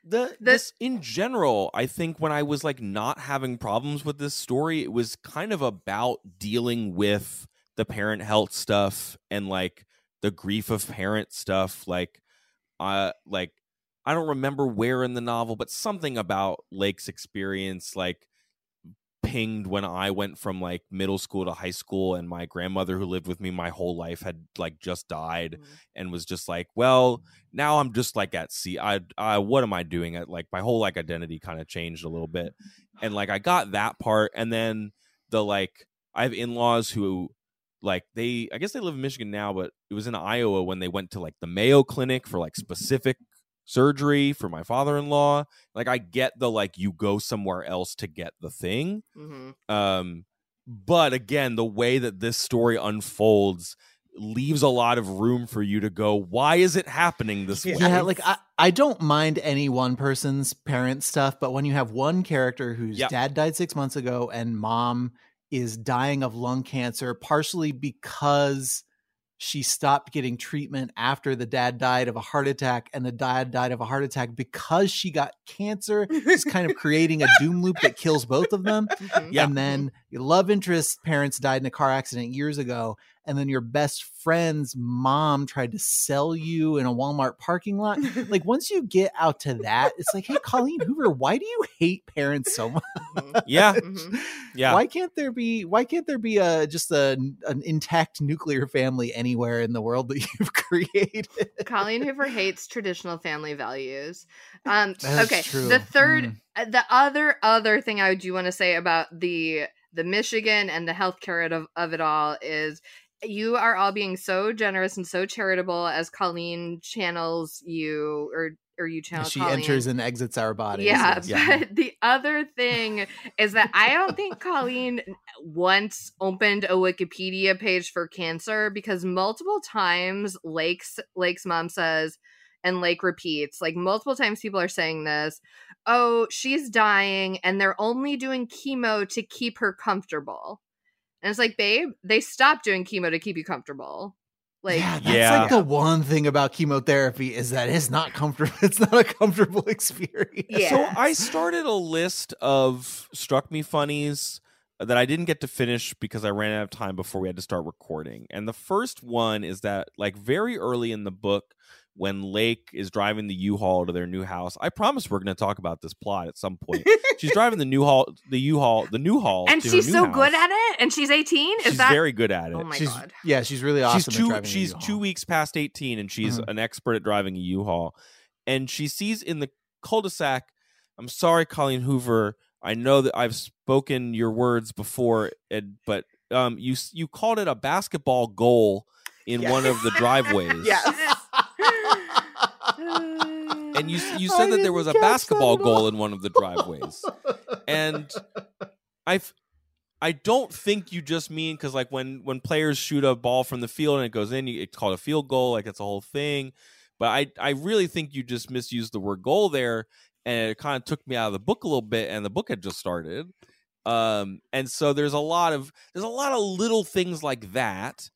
the, this in general i think when i was like not having problems with this story it was kind of about dealing with the parent health stuff and like the grief of parent stuff like uh like i don't remember where in the novel but something about lake's experience like pinged when i went from like middle school to high school and my grandmother who lived with me my whole life had like just died mm-hmm. and was just like, well, now I'm just like at sea. I, I, what am I doing? At like my whole like identity kind of changed a little bit, mm-hmm. and like I got that part, and then the like I have in laws who like they I guess they live in Michigan now, but it was in Iowa when they went to like the Mayo Clinic for like specific surgery for my father-in-law. Like I get the like you go somewhere else to get the thing. Mhm. Um, but again, the way that this story unfolds leaves a lot of room for you to go, why is it happening this way? yeah, like I, I don't mind any one person's parent stuff, but when you have one character whose Yep. dad died six months ago and mom is dying of lung cancer, partially because she stopped getting treatment after the dad died of a heart attack, and the dad died of a heart attack because she got cancer. It's kind of creating a doom loop that kills both of them. Mhm. Yeah. And then your love interest parents died in a car accident years ago. And then your best friend's mom tried to sell you in a Walmart parking lot. Like once you get out to that, it's like, hey, Colleen Hoover, why do you hate parents so much? Mhm. Yeah. Mhm. Yeah. Why can't there be why can't there be a just a an intact nuclear family anywhere in the world that you've created? Colleen Hoover hates traditional family values. Um, okay, true. the third, Mm. uh, the other other thing I do want to say about the the Michigan and the healthcare of of it all is you are all being so generous and so charitable as Colleen channels you or or you channel she Colleen. enters and exits our bodies. Yeah, yes. but the other thing is that I don't think Colleen once opened a Wikipedia page for cancer because multiple times Lake's Lake's mom says and Lake repeats, like multiple times people are saying this, oh, she's dying and they're only doing chemo to keep her comfortable. And it's like, babe, they stopped doing chemo to keep you comfortable. Like yeah, that's Yeah. like the one thing about chemotherapy is that it's not comfortable. It's not a comfortable experience. Yeah. So I started a list of struck me funnies that I didn't get to finish because I ran out of time before we had to start recording. And the first one is that like very early in the book when Lake is driving the U-Haul to their new house. I promise we're going to talk about this plot at some point. She's driving the new haul the U-Haul the new haul and to her she's new so house. good at it and she's 18? Is She's that very good at it. Oh my she's god. yeah, she's really awesome. she's at two driving a she's U-Haul. two weeks past 18 and she's Mhm. an expert at driving a u-haul and she sees in the cul-de-sac i'm sorry colleen hoover i know that i've spoken your words before and, but um you you called it a basketball goal in Yes. one of the driveways Yes. And you you I said that there was a didn't catch that basketball goal in one of the driveways and I I don't think you just mean because like when when players shoot a ball from the field and it goes in, you, it's called a field goal, like it's a whole thing. But I I really think you just misused the word goal there, and it kind of took me out of the book a little bit, and the book had just started. Um, and so there's a lot of there's a lot of little things like that,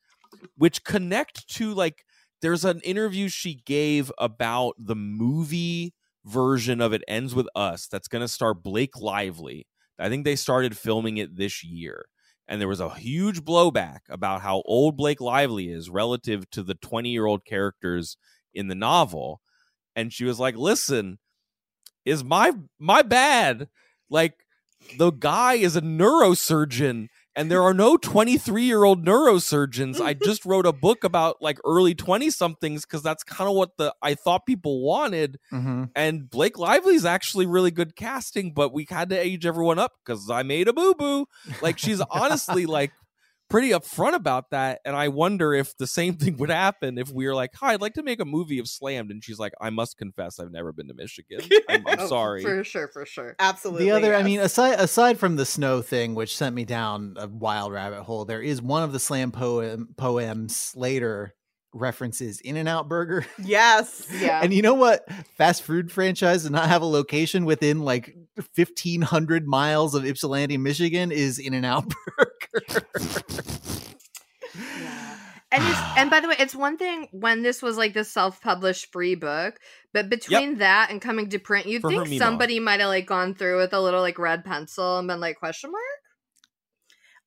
which connect to like there's an interview she gave about the movie version of It Ends With Us that's going to star Blake Lively. I think they started filming it this year. And there was a huge blowback about how old Blake Lively is relative to the 20 year old characters in the novel. And she was like, listen, is my my bad. Like the guy is a neurosurgeon and there are no 23 year old neurosurgeons. I just wrote a book about like early 20 somethings because that's kind of what the I thought people wanted. Mhm. And Blake Lively's actually really good casting, but we had to age everyone up because I made a boo boo. Like she's honestly like pretty upfront about that. And I wonder if the same thing would happen if we were like, Hi, I'd like to make a movie of Slammed. And she's like, I must confess, I've never been to Michigan. I'm, I'm Oh, sorry. For sure, for sure. Absolutely. The other, I mean, aside aside from the snow thing, which sent me down a wild rabbit hole, there is one of the slam poem poems later references In and Out Burger. yes. Yeah. And you know what? Fast food franchise does not have a location within like fifteen hundred miles of Ypsilanti, Michigan. Is In and Out Burger. Yeah. And it's, and by the way, it's one thing when this was like the self-published free book, but between that and coming to print, you'd For think somebody might have like gone through with a little like red pencil and been like question mark.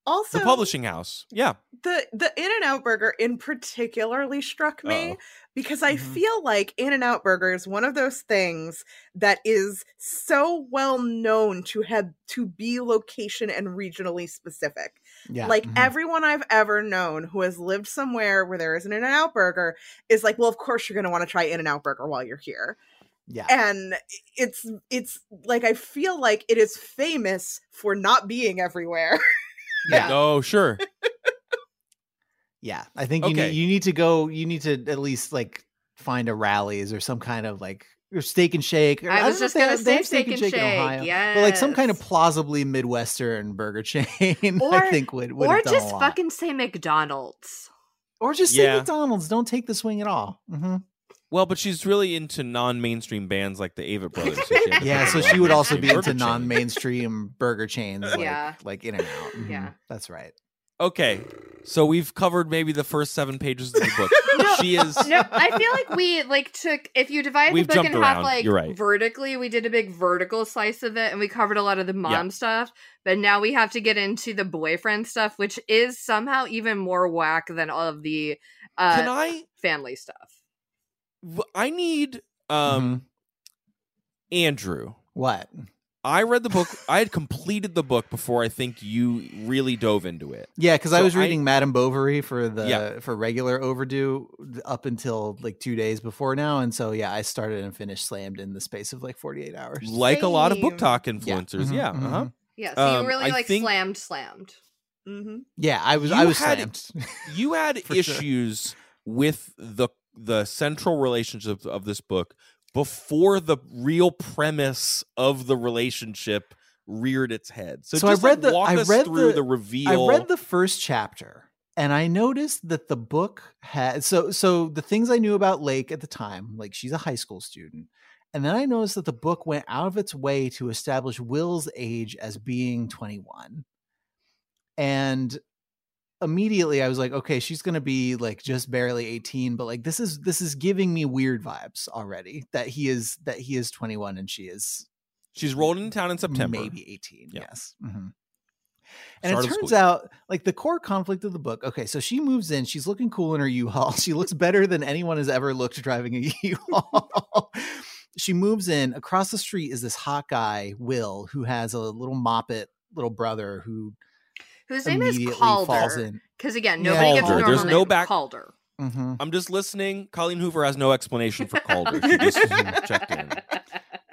Also, the publishing house. Yeah. the the In and Out Burger in particularly struck me Uh-oh. because I Mhm. feel like In and Out Burger is one of those things that is so well known to have to be location and regionally specific. Yeah, like mhm. everyone I've ever known who has lived somewhere where there is an In and Out Burger is like, well, of course you're going to want to try In and Out Burger while you're here. yeah, And it's it's like I feel like it is famous for not being everywhere. yeah. Oh, sure. Yeah, I think you Okay. need you need to go. You need to at least like find a Rally's or some kind of like or steak and shake. or- I was don't just if gonna they say have Steak and in Shake, Ohio, but like some kind of plausibly midwestern burger chain. Or- I think would, would or have done a just fucking say McDonald's. or just say Yeah. McDonald's. Don't take the swing at all. hmm Well, but she's really into non-mainstream bands like the Avett Brothers. so she had to Yeah, so she would also be into chain. non-mainstream burger chains, like Yeah. like In and Out. Yeah. that's right. Okay, so we've covered maybe the first seven pages of the book. No, she is. no, I feel like we like took if you divide the book in half like right. vertically, we did a big vertical slice of it and we covered a lot of the mom stuff. But now we have to get into the boyfriend stuff, which is somehow even more whack than all of the uh Can I? family stuff. W- I need Mm-hmm. um Andrew. What? I read the book. I had completed the book before I think you really dove into it. Yeah, because I So was I- reading Madame Bovary for the Yeah. for regular overdue up until like two days before now, and so yeah, I started and finished slammed in the space of like forty eight hours. Like a lot of book Same. talk Yeah. influencers. Mhm, Yeah. mhm. uh-huh. Yeah, so Um, you really I like think- slammed slammed. Mm-hmm. Yeah, I was You I was had- slammed. You had For sure. issues with the the central relationship of this book before the real premise of the relationship reared its head. So, So I read like, the- walk I us read through the- the, reveal. I read the first chapter and I noticed that the book had so so the things I knew about Lake at the time, like she's a high school student. And then I noticed that the book went out of its way to establish Will's age as being 21. And immediately I was like, okay, she's going to be like just barely 18, but like this is this is giving me weird vibes already that he is that he is 21 and she is She's rolled into town in September. maybe 18 Yeah. yes Mhm. Start and it turns out like the core conflict of the book okay so she moves in she's looking cool in her u-haul she looks better than anyone has ever looked driving a u-haul she moves in across the street is this hot guy will who has a little moppet little brother who Whose name is Calder. Because again, Yeah. nobody gets a Calder. normal There's no back- Calder. Mhm. I'm just listening. Colleen Hoover has no explanation for Calder. She just checked in.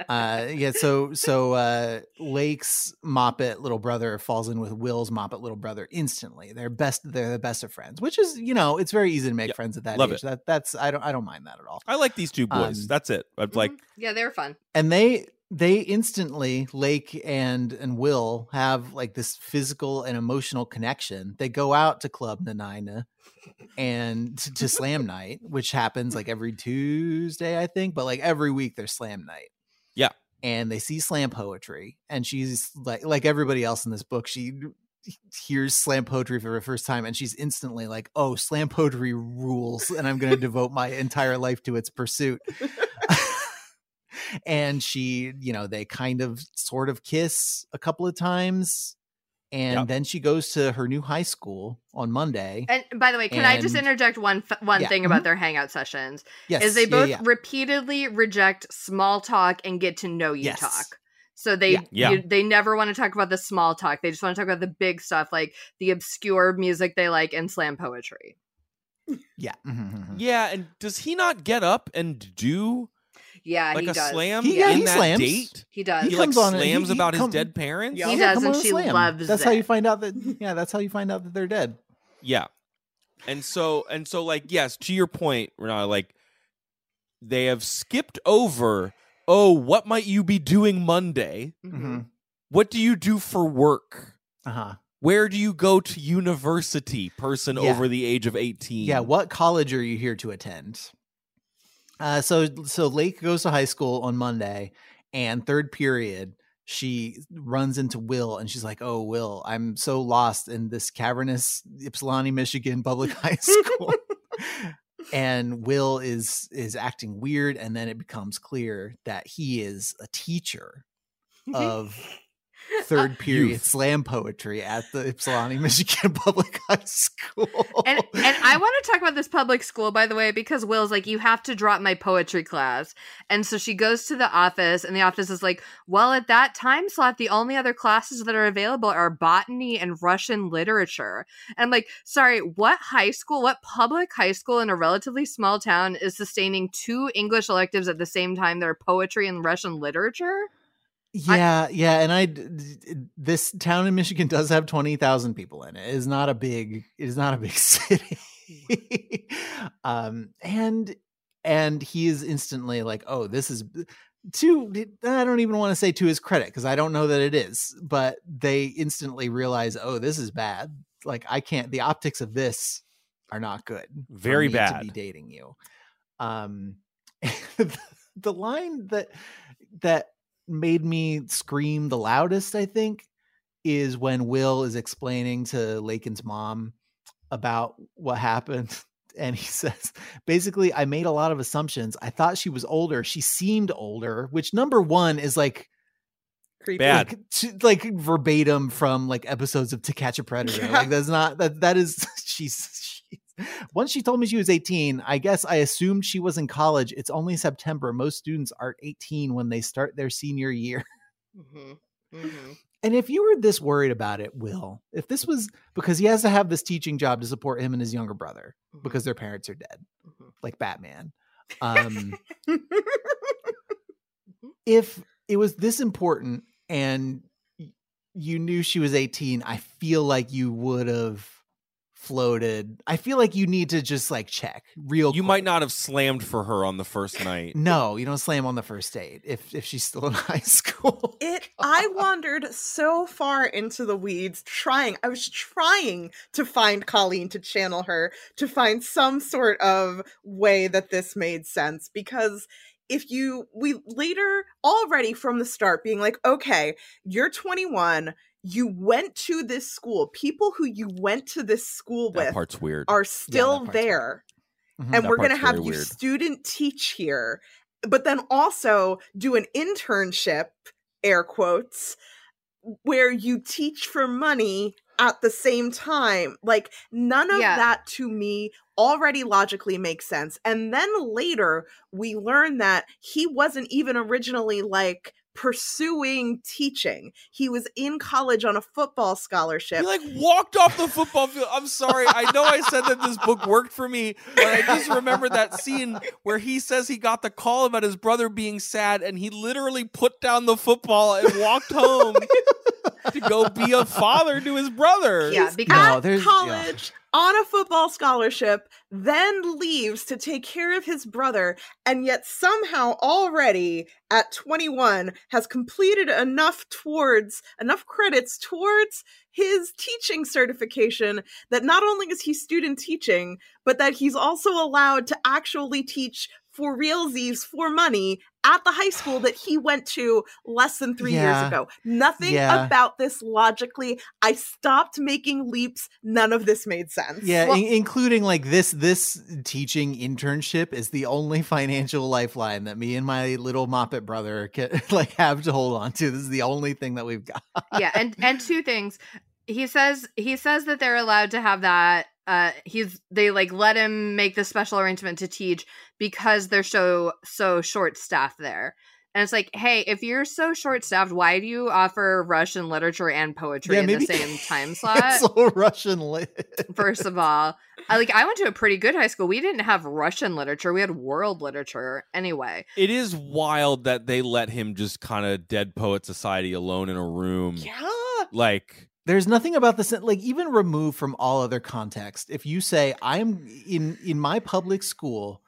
uh yeah so so uh lake's moppet little brother falls in with will's moppet little brother instantly they're best they're the best of friends which is you know it's very easy to make Yeah, friends at that love age that that's i don't i don't mind that at all I like these two boys. Um, That's it. I'd like Mhm. yeah, they're fun. and they they instantly lake and and will have like this physical and emotional connection. They go out to club nanina and to, to slam night which happens like every tuesday i think but like every week there's slam night. Yeah. and they see slam poetry and she's like like everybody else in this book she hears slam poetry for the first time and she's instantly like oh slam poetry rules and i'm going to devote my entire life to its pursuit and she you know they kind of sort of kiss a couple of times and Yep. then she goes to her new high school on monday And by the way, can I just interject one f- one Yeah, thing about their hangout sessions? yes Is they both yeah. repeatedly reject small talk and get to know you Yes. talk. So they Yeah. Yeah. you- they never want to talk about the small talk. They just want to talk about the big stuff, like the obscure music they like and slam poetry. yeah mhm, mhm. Yeah, and does he not get up and do Yeah, like he a does. slam He- yeah, in he that slams. date? He does. He, He like comes on and he- slams he about come- his dead parents. Yeah. He does, come and she slam. loves that's how you find out that yeah that's how you find out that they're dead Yeah. And so and so like yes, to your point, Renata, like they have skipped over, oh, what might you be doing Monday? Mhm. What do you do for work? uh-huh Where do you go to university, person Yeah. over the age of 18? Yeah, what college are you here to attend? Uh, so so Lake goes to high school on Monday, and third period she runs into Will, and she's like, "Oh, Will, I'm so lost in this cavernous Ypsilanti, Michigan public high school." and Will is is acting weird, and then it becomes clear that he is a teacher of third uh, period Youth. slam poetry at the Ypsilanti, Michigan public high school. and and I want to talk about this public school by the way because Will's like you have to drop my poetry class and so she goes to the office and the office is like well at that time slot the only other classes that are available are botany and Russian literature and I'm like sorry what high school what public high school in a relatively small town is sustaining two English electives at the same time that are poetry and Russian literature Yeah, yeah, and I this town in Michigan does have twenty thousand people in it. It is not a big. It is not a big city. um, and and he is instantly like, oh, this is to. I don't even want to say to his credit because I don't know that it is, but they instantly realize, oh, this is bad. Like I can't. The optics of this are not good. Very bad. to be dating you. Um, the line that that made me scream the loudest, I think, is when Will is explaining to Layken's mom about what happened. And he says, basically, I made a lot of assumptions. I thought she was older. She seemed older, which number one is like Creepy. Bad. like, like verbatim from like episodes of To Catch a Predator. Yeah. Like that's not that that is she's she, once she told me she was 18, I guess I assumed she was in college. It's only September. Most students aren't 18 when they start their senior year. Mm-hmm. Mm-hmm. And if you were this worried about it, Will, if this was because he has to have this teaching job to support him and his younger brother because their parents are dead, Mhm. like Batman. Um, if it was this important and you knew she was 18, I feel like you would have floated. I feel like you need to just like check real You quick. might not have slammed for her on the first night. No, you don't slam on the first date if if she's still in high school. It I wandered so far into the weeds trying. I was trying to find Colleen to channel her to find some sort of way that this made sense because if you we later already from the start being like, "Okay, you're 21, you went to this school. People who you went to this school That with part's weird. are still weird. there." Mhm. and That we're going to have you weird. student teach here but then also do an internship air quotes where you teach for money at the same time like none of Yeah. that to me already logically makes sense and then later we learn that he wasn't even originally like pursuing teaching he was in college on a football scholarship He like walked off the football field. I'm sorry. I know I said that this book worked for me, but I just remember that scene where he says he got the call about his brother being sad, and he literally put down the football and walked home to go be a father to his brother. Yeah, because- No, at there's- yeah. college on a football scholarship, then leaves to take care of his brother, and yet somehow already at 21 has completed enough towards enough credits towards his teaching certification that not only is he student teaching, but that he's also allowed to actually teach for realsies for money at the high school that he went to less than three Yeah. years ago. Nothing Yeah. about this logically. I stopped making leaps. None of this made sense. Yeah, Well- in- including like this this teaching internship is the only financial lifeline that me and my little moppet brother can like have to hold on to. This is the only thing that we've got. yeah and and two things he says he says that they're allowed to have that uh he's they like let him make this special arrangement to teach because they're so so short staffed there and it's like hey if you're so short staffed why do you offer russian literature and poetry Yeah, in maybe- the same time slot so Russian lit. first of all I, like i went to a pretty good high school we didn't have russian literature we had world literature anyway It is wild that they let him just kind of dead poet society alone in a room. Yeah. Like There's nothing about this like even removed from all other context. If you say I am in in my public school,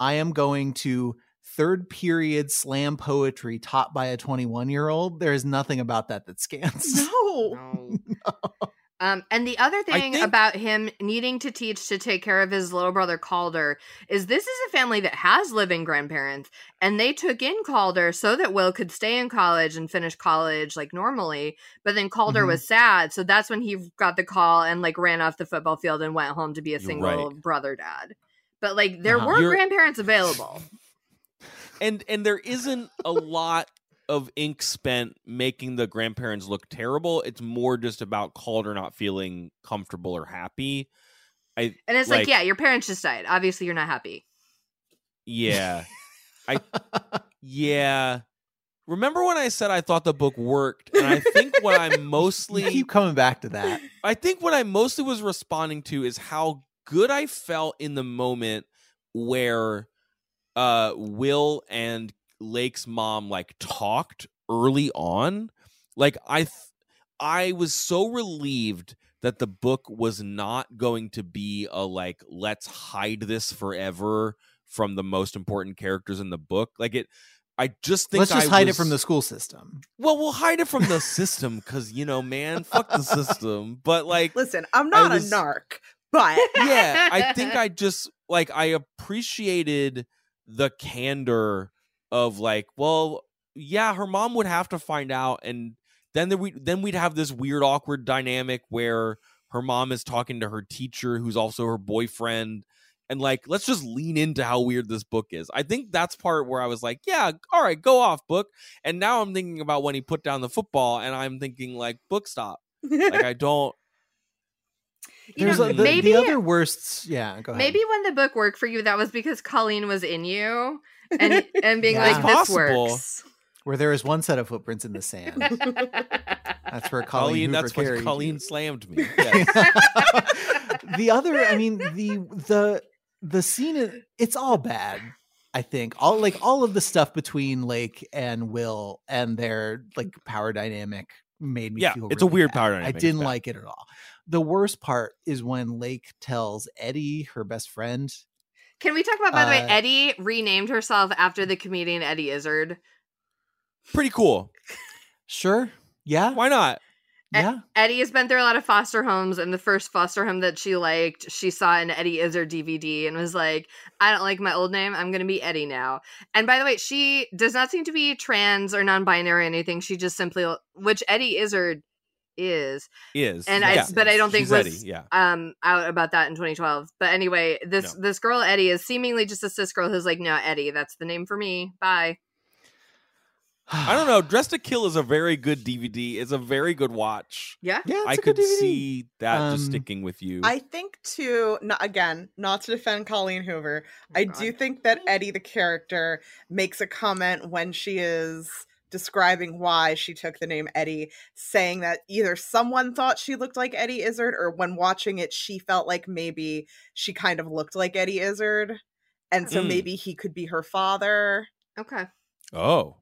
I am going to third period slam poetry taught by a 21 year old, there is nothing about that that scans. No. Um, and the other thing think- about him needing to teach to take care of his little brother Calder is this is a family that has living grandparents, and they took in Calder so that Will could stay in college and finish college like normally. But then Calder Mhm. was sad, so that's when he got the call and like ran off the football field and went home to be a single right. brother dad. But like there Uh-huh. were You're- grandparents available. and and there isn't a lot of ink spent making the grandparents look terrible. It's more just about Calder not feeling comfortable or happy. I And it's like, Like- yeah, your parents just died. Obviously, you're not happy. yeah. I yeah. Remember when I said I thought the book worked? And I think what I'm You mostly keep coming back to that. I think what I mostly was responding to is how good I felt in the moment where uh Will and Lake's mom like talked early on. Like I th- I was so relieved that the book was not going to be a like let's hide this forever from the most important characters in the book. Like it I just think Let's just I hide was- it from the school system. well, we'll hide it from the system because you know, man, fuck the system. But like, Listen, I'm not was- a narc, but yeah, I think I just like I appreciated the candor of like, well, yeah, her mom would have to find out and then there we then we'd have this weird awkward dynamic where her mom is talking to her teacher who's also her boyfriend and like let's just lean into how weird this book is i think that's part where i was like yeah all right go off book and now i'm thinking about when he put down the football and i'm thinking like book stop like i don't You There's know, a, the, maybe the other worsts. Yeah, go ahead. maybe when the book worked for you, that was because Colleen was in you and and being Yeah. like, It's this possible. works. where there is one set of footprints in the sand. That's where Colleen. colleen Hoover that's when carried colleen you. slammed me yes. the other, I mean, the the the scene. is- It's all bad. I think all like all of the stuff between Lake and Will and their like power dynamic made me Yeah, feel it's a weird bad. power I dynamic, it's didn't like it at all. The worst part is when Lake tells Eddie, her best friend, Can we talk about, by the way, Uh, Eddie renamed herself after the comedian Eddie Izzard. pretty cool "Sure, yeah, why not yeah, Eddie has been through a lot of foster homes, and the first foster home that she liked, she saw an Eddie Izzard DVD and was like, I don't like my old name. I'm going to be Eddie now. And by the way, she does not seem to be trans or non binary or anything. She just simply, which Eddie Izzard is. is And yeah. I, but I don't think She's was Eddie, yeah um out about that in 2012. But anyway, this No. this girl Eddie is seemingly just a cis girl who's like, no, Eddie, that's the name for me. Bye. I don't know. Dress to Kill is a very good DVD. It's a very good watch. Yeah. Yeah, it's I a could good DVD. see that just Um, sticking with you. I think too. Not, again, not to defend Colleen Hoover. Oh, I God. do think that Eddie, the character, makes a comment when she is describing why she took the name Eddie, saying that either someone thought she looked like Eddie Izzard, or when watching it, she felt like maybe she kind of looked like Eddie Izzard, and so Mm. maybe he could be her father. Okay. oh,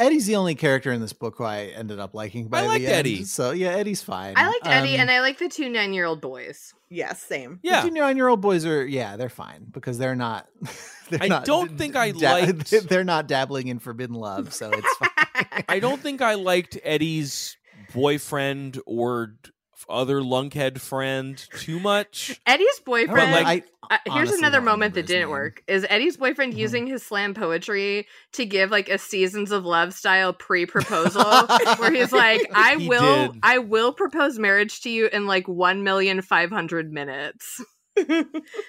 Eddie's the only character in this book who I ended up liking. By liked the end, Eddie. so yeah, Eddie's fine. I liked Eddie Um, and I like the two nine year old boys. Yes, same. yeah. The nine-year-old boys are yeah, they're fine because they're not. They're I not don't think I da- liked- They're not dabbling in forbidden love, so it's fine. I don't think I liked Eddie's boyfriend or d- other lunkhead friend too much. Eddie's boyfriend. like- I, uh, here's another moment that didn't name. work. Is Eddie's boyfriend Mhm. using his slam poetry to give like a seasons of love style pre proposal, where he's like, "I He will, did. I will propose marriage to you in like one million five hundred minutes."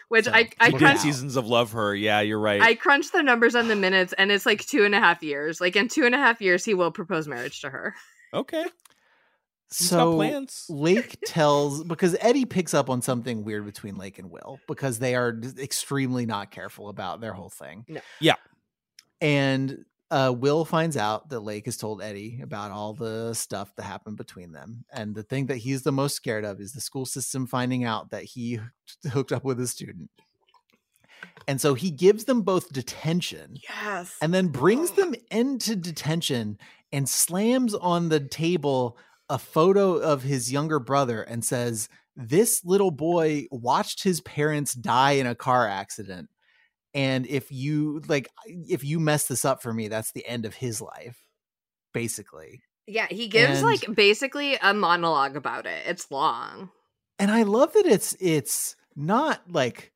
Which So, I, I look He did out. crunched. seasons of love her. Yeah, you're right. I crunched the numbers on the minutes, and it's like two and a half years. Like in two and a half years, he will propose marriage to her. okay. He's so plans. Lake tells because Eddie picks up on something weird between Lake and Will because they are extremely not careful about their whole thing. No. Yeah. And uh, Will finds out that Lake has told Eddie about all the stuff that happened between them. And the thing that he's the most scared of is the school system finding out that he hooked up with a student. And so he gives them both detention Yes. and then brings them into detention and slams on the table a photo of his younger brother and says, This little boy watched his parents die in a car accident. And if you like, if you mess this up for me, that's the end of his life, basically. Yeah, he gives And- like basically a monologue about it. It's long. and I love that it's it's not like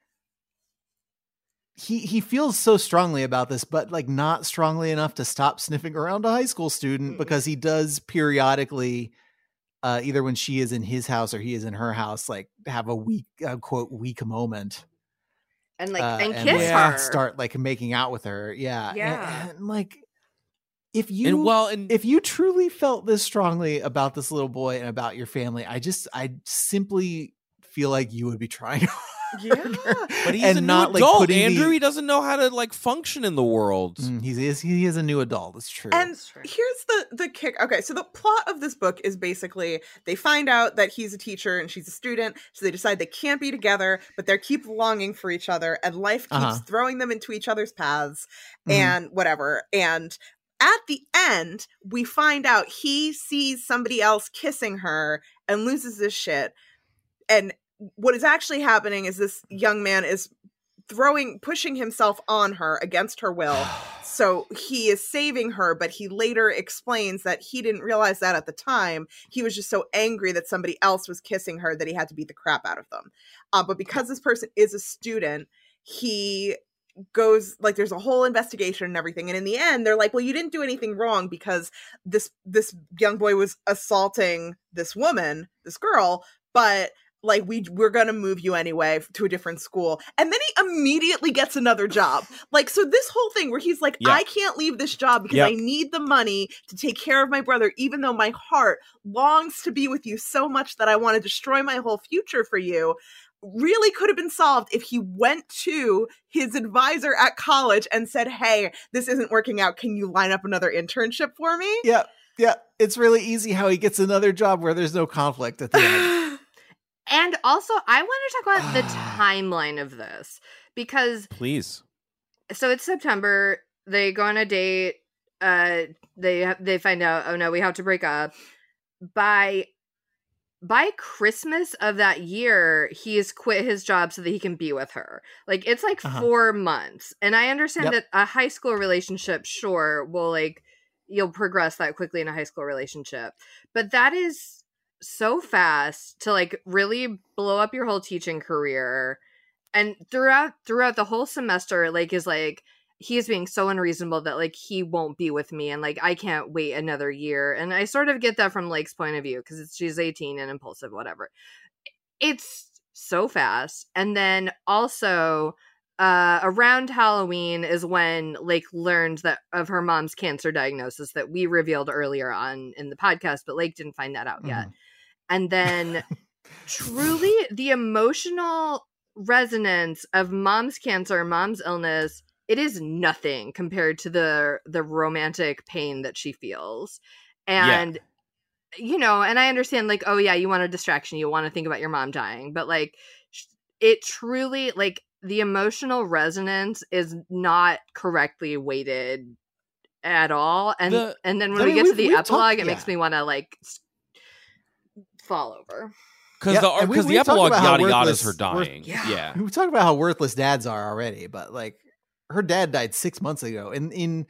he he feels so strongly about this, but like not strongly enough to stop sniffing around a high school student because he does periodically, uh, either when she is in his house or he is in her house, like have a weak uh, quote weak moment And like uh, and and, kiss like, her. start like making out with her. Yeah, and- Yeah. and, like if you and well, and if you truly felt this strongly about this little boy and about your family, I just I simply feel like you would be trying Yeah. but he's and a new not like adult, putting Andrew. the- He doesn't know how to like function in the world. Mm, he's he is he is a new adult. It's true. And That's true. here's the the kick. Okay, so the plot of this book is basically they find out that he's a teacher and she's a student, so they decide they can't be together, but they keep longing for each other, and life keeps Uh-huh. throwing them into each other's paths, Mhm. and whatever. And at the end, we find out he sees somebody else kissing her and loses his shit. And what is actually happening is this young man is throwing pushing himself on her against her will. So he is saving her but he later explains that he didn't realize that at the time. He was just so angry that somebody else was kissing her that he had to beat the crap out of them. Uh, but because this person is a student he goes like there's a whole investigation and everything. And in the end they're like well you didn't do anything wrong because this this young boy was assaulting this woman this girl but like we we're gonna move you anyway to a different school and then he immediately gets another job like so this whole thing where he's like Yeah. i can't leave this job because Yep. i need the money to take care of my brother even though my heart longs to be with you so much that i want to destroy my whole future for you really could have been solved if he went to his advisor at college and said hey this isn't working out can you line up another internship for me Yeah, yeah. It's really easy how he gets another job where there's no conflict at the end. And also, I want to talk about the timeline of this because Please. so it's September. They go on a date. Uh, they they find out. Oh no, we have to break up. By by Christmas of that year, he has quit his job so that he can be with her. Like it's like Uh-huh. four months, and I understand Yep. that a high school relationship, sure, will like you'll progress that quickly in a high school relationship, but that is so fast to like really blow up your whole teaching career. And throughout throughout the whole semester like is like he is being so unreasonable that like he won't be with me and like i can't wait another year. And i sort of get that from lake's point of view because she's 18 and impulsive whatever. It's so fast. And then also uh around halloween is when lake learned that of her mom's cancer diagnosis that we revealed earlier on in the podcast but lake didn't find that out yet and then truly the emotional resonance of mom's cancer mom's illness it is nothing compared to the the romantic pain that she feels. Yeah. and you know and i understand like oh yeah you want a distraction you want to think about your mom dying but like it truly like the emotional resonance is not correctly weighted at all. And The- and then when I we mean, get to the talked- epilogue it makes me want to like fall over Because Yeah, the we- the we've talked epilogue about how yada yada is her dying. Yeah. yeah. We talked about how worthless dads are already, but like her dad died six months ago. And in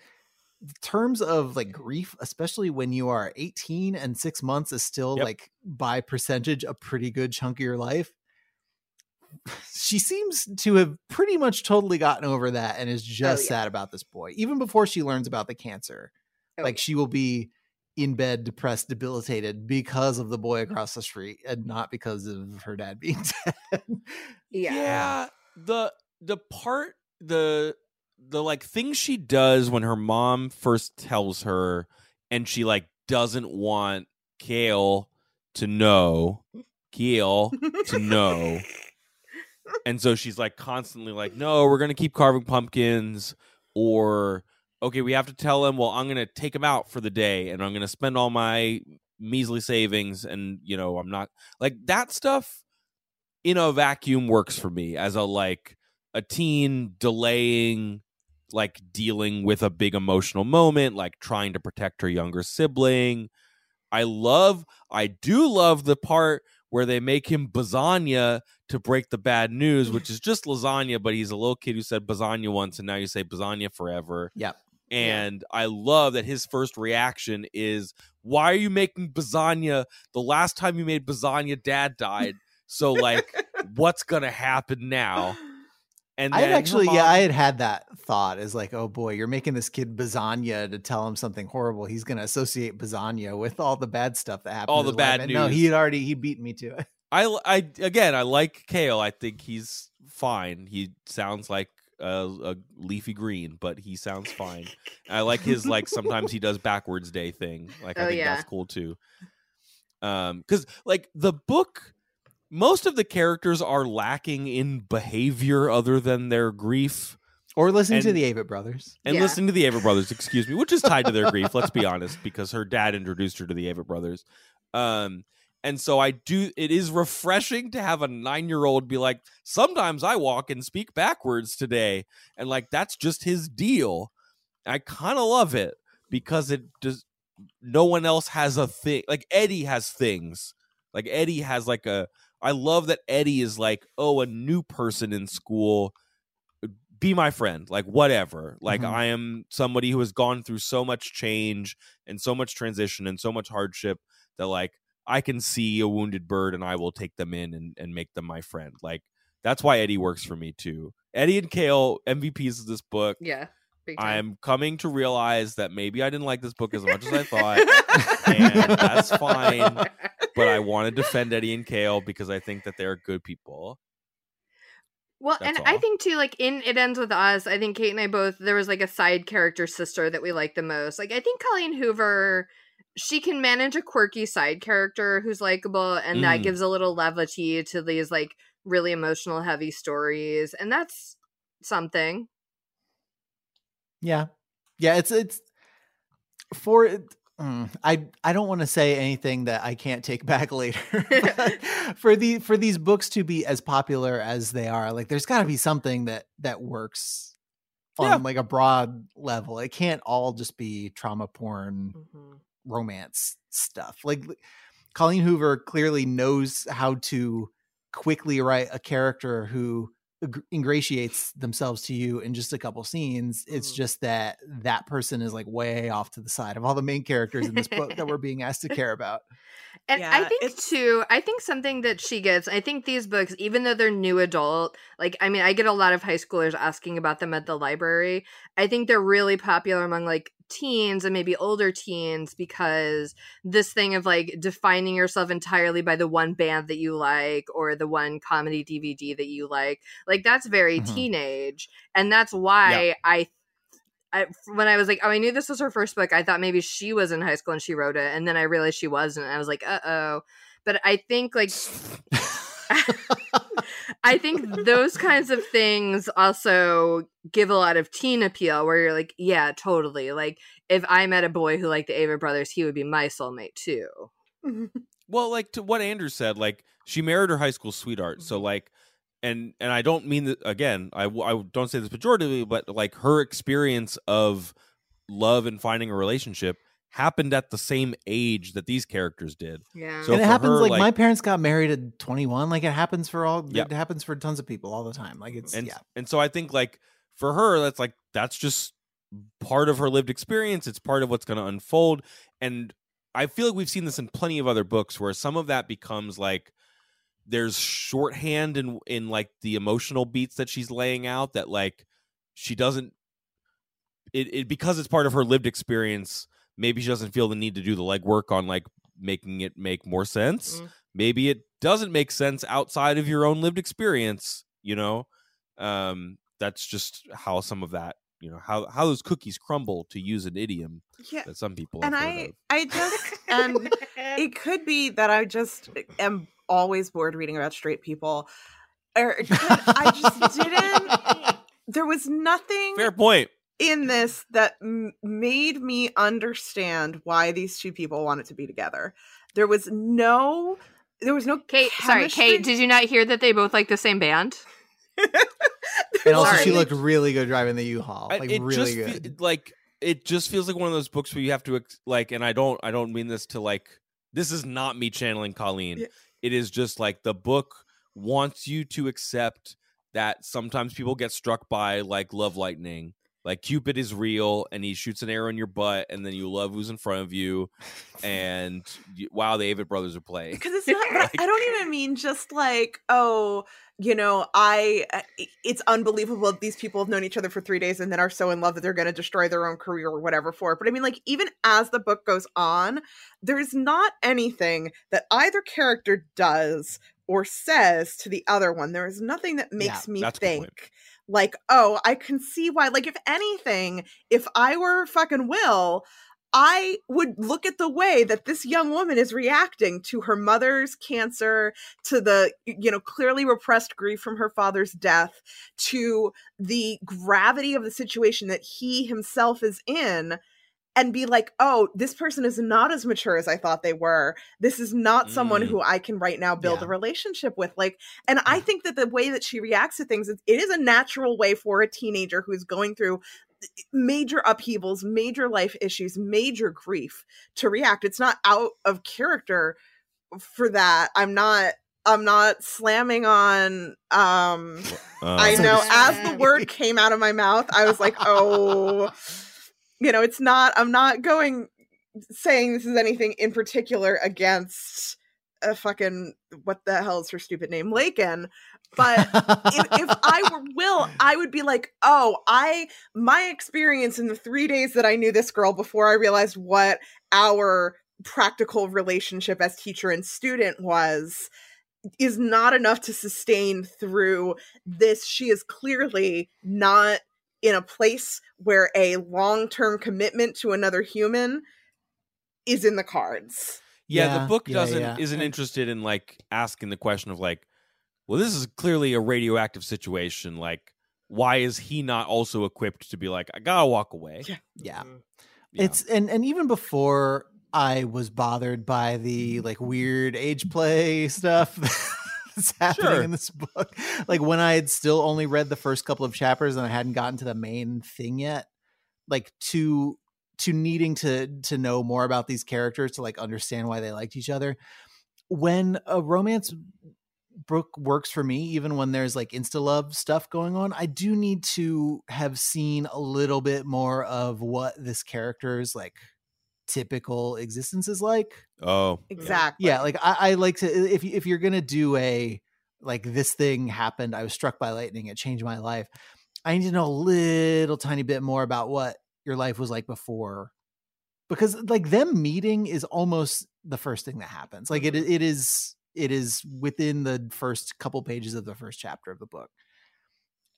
terms of like grief, especially when you are 18 and six months is still Yep. like by percentage a pretty good chunk of your life. She seems to have pretty much totally gotten over that and is oh, just yeah. sad about this boy, even before she learns about the cancer. Oh, like she will be in bed, depressed, debilitated because of the boy across the street and not because of her dad being dead. yeah the the part the the like thing she does when her mom first tells her and she like doesn't want kale to know kale to know and so she's like constantly like no we're gonna keep carving pumpkins or okay we have to tell him well i'm gonna take him out for the day and i'm gonna spend all my measly savings and you know i'm not like that stuff in a vacuum works for me as a like a teen delaying like dealing with a big emotional moment like trying to protect her younger sibling i love i do love the part where they make him lasagna to break the bad news which is just lasagna but he's a little kid who said lasagna once and now you say lasagna forever Yep. And I love that his first reaction is, "Why are you making lasagna? The last time you made lasagna, Dad died. So like, what's gonna happen now?" And I had then her actually, yeah, I had had that thought is like, oh boy, you're making this kid Bazania to tell him something horrible. He's going to associate Bazania with all the bad stuff that happened. All the his life. bad And No, he had already he beat me to it. I, I again, I like Kale. I think he's fine. He sounds like a, a leafy green, but he sounds fine. I like his like sometimes he does backwards day thing. Like I Oh, think yeah. that's cool too. Um, because like the book, most of the characters are lacking in behavior other than their grief Or listening to the Avett brothers. and Yeah. listening to the Avett brothers. Excuse me, which is tied to their grief. Let's be honest, because her dad introduced her to the Avett brothers. Um, and so I do. It is refreshing to have a nine-year-old be like, "Sometimes I walk and speak backwards today," and like that's just his deal. I kind of love it because it does. No one else has a thing. Like Eddie has things. Like Eddie has like a. I love that Eddie is like, oh, a new person in school. Be my friend, like whatever. Like Mhm. I am somebody who has gone through so much change and so much transition and so much hardship that like I can see a wounded bird and I will take them in and, and make them my friend. Like that's why Eddie works for me too. Eddie and Kale MVPs of this book. Yeah. I'm coming to realize that maybe I didn't like this book as much as I thought, and that's fine. but I want to defend Eddie and Kale because I think that they're good people. Well, That's and I think too, like in It Ends With Us, I think Kait and I both there was like a side character sister that we like the most. Like I think Colleen Hoover, she can manage a quirky side character who's likable, and that Mm. gives a little levity to these like really emotional, heavy stories, and that's something. Yeah, yeah. It's it's for. mm, I I don't want to say anything that I can't take back later. for the for these books to be as popular as they are, like there's got to be something that that works on Yeah. like a broad level. It can't all just be trauma porn Mhm. Romance stuff. Like Colleen Hoover clearly knows how to quickly write a character who ing- ingratiates themselves to you in just a couple scenes. It's Mhm. just that that person is like way off to the side of all the main characters in this book that we're being asked to care about. And I think it's- too, I think something that she gets, I think these books, even though they're new adult, like I mean, I get a lot of high schoolers asking about them at the library. I think they're really popular among like teens and maybe older teens because this thing of like defining yourself entirely by the one band that you like or the one comedy DVD that you like, like that's very Mhm. teenage. And that's why I I, when I was like, oh, I knew this was her first book, I thought maybe she was in high school and she wrote it, and then I realized she wasn't. And I was like, uh oh. But I think like I think those kinds of things also give a lot of teen appeal, where you're like, yeah, totally. Like if I met a boy who liked the Avett Brothers, he would be my soulmate too. Well, like to what Andrew said, like she married her high school sweetheart. So like, and and I don't mean that again. I I don't say this pejoratively, but like her experience of love and finding a relationship happened at the same age that these characters did. Yeah. So and it happens her, like, like- my parents got married at 21 like it happens for all Yep. it happens for tons of people all the time like it's and yeah and so I think like for her, that's like that's just part of her lived experience. It's part of what's going to unfold, and I feel like we've seen this in plenty of other books where some of that becomes like there's shorthand in in like the emotional beats that she's laying out that like she doesn't it, it because it's part of her lived experience maybe she doesn't feel the need to do the legwork on like making it make more sense Mm. maybe it doesn't make sense outside of your own lived experience you know um that's just how some of that you know how how those cookies crumble to use an idiom yeah. that some people And I of. I just and it could be that I just am always bored reading about straight people. Er, or I just didn't there was nothing fair point in this that m- made me understand why these two people wanted to be together. There was no there was no Kait, sorry. Kait, did you not hear that they both like the same band? and also Sorry. she looked really good driving the u-haul like it really just fe- good like it just feels like one of those books where you have to ex- like and i don't i don't mean this to like this is not me channeling colleen Yeah. It is just like the book wants you to accept that sometimes people get struck by like love lightning like cupid is real and he shoots an arrow in your butt and then you love who's in front of you and you, wow the Avett brothers are playing. Because it's not but I- don't even mean just like oh you know i uh, it's unbelievable that these people have known each other for three days and then are so in love that they're going to destroy their own career or whatever for it. But i mean like even as the book goes on there's not anything that either character does or says to the other one. There is nothing that makes me good point. think like oh i can see why like if anything if i were fucking will I would look at the way that this young woman is reacting to her mother's cancer, to the, you know, clearly repressed grief from her father's death, to the gravity of the situation that he himself is in, and be like, oh, this person is not as mature as I thought they were. This is not someone Mm. who I can right now build Yeah. a relationship with. Like, and I think that the way that she reacts to things, it is a natural way for a teenager who's going through major upheavals, major life issues, major grief to react. It's not out of character for that. I'm not I'm not slamming on um Uh, I know as the word came out of my mouth, I was like, "Oh, you know, it's not I'm not going saying this is anything in particular against a fucking what the hell is her stupid name, Layken, But if, if I were Will, I would be like, oh, I my experience in the three days that I knew this girl before I realized what our practical relationship as teacher and student was is not enough to sustain through this. She is clearly not in a place where a long term commitment to another human is in the cards. Yeah, Yeah, the book doesn't yeah. isn't interested in like asking the question of like, well, this is clearly a radioactive situation. Like, why is he not also equipped to be like, I gotta walk away? Yeah. yeah. Mm-hmm. Yeah. It's and and even before I was bothered by the like weird age play stuff that's happening Sure. in this book. Like when I had still only read the first couple of chapters and I hadn't gotten to the main thing yet, like to to needing to to know more about these characters to like understand why they liked each other. When a romance book works for me, even when there's like insta love stuff going on, I do need to have seen a little bit more of what this character's like typical existence is like. oh, Exactly. Yeah, like I, I like to if you- if you're gonna do a like this thing happened, I was struck by lightning, it changed my life. I need to know a little tiny bit more about what your life was like before. Because like them meeting is almost the first thing that happens. Like it mm-hmm. it is it is within the first couple pages of the first chapter of the book.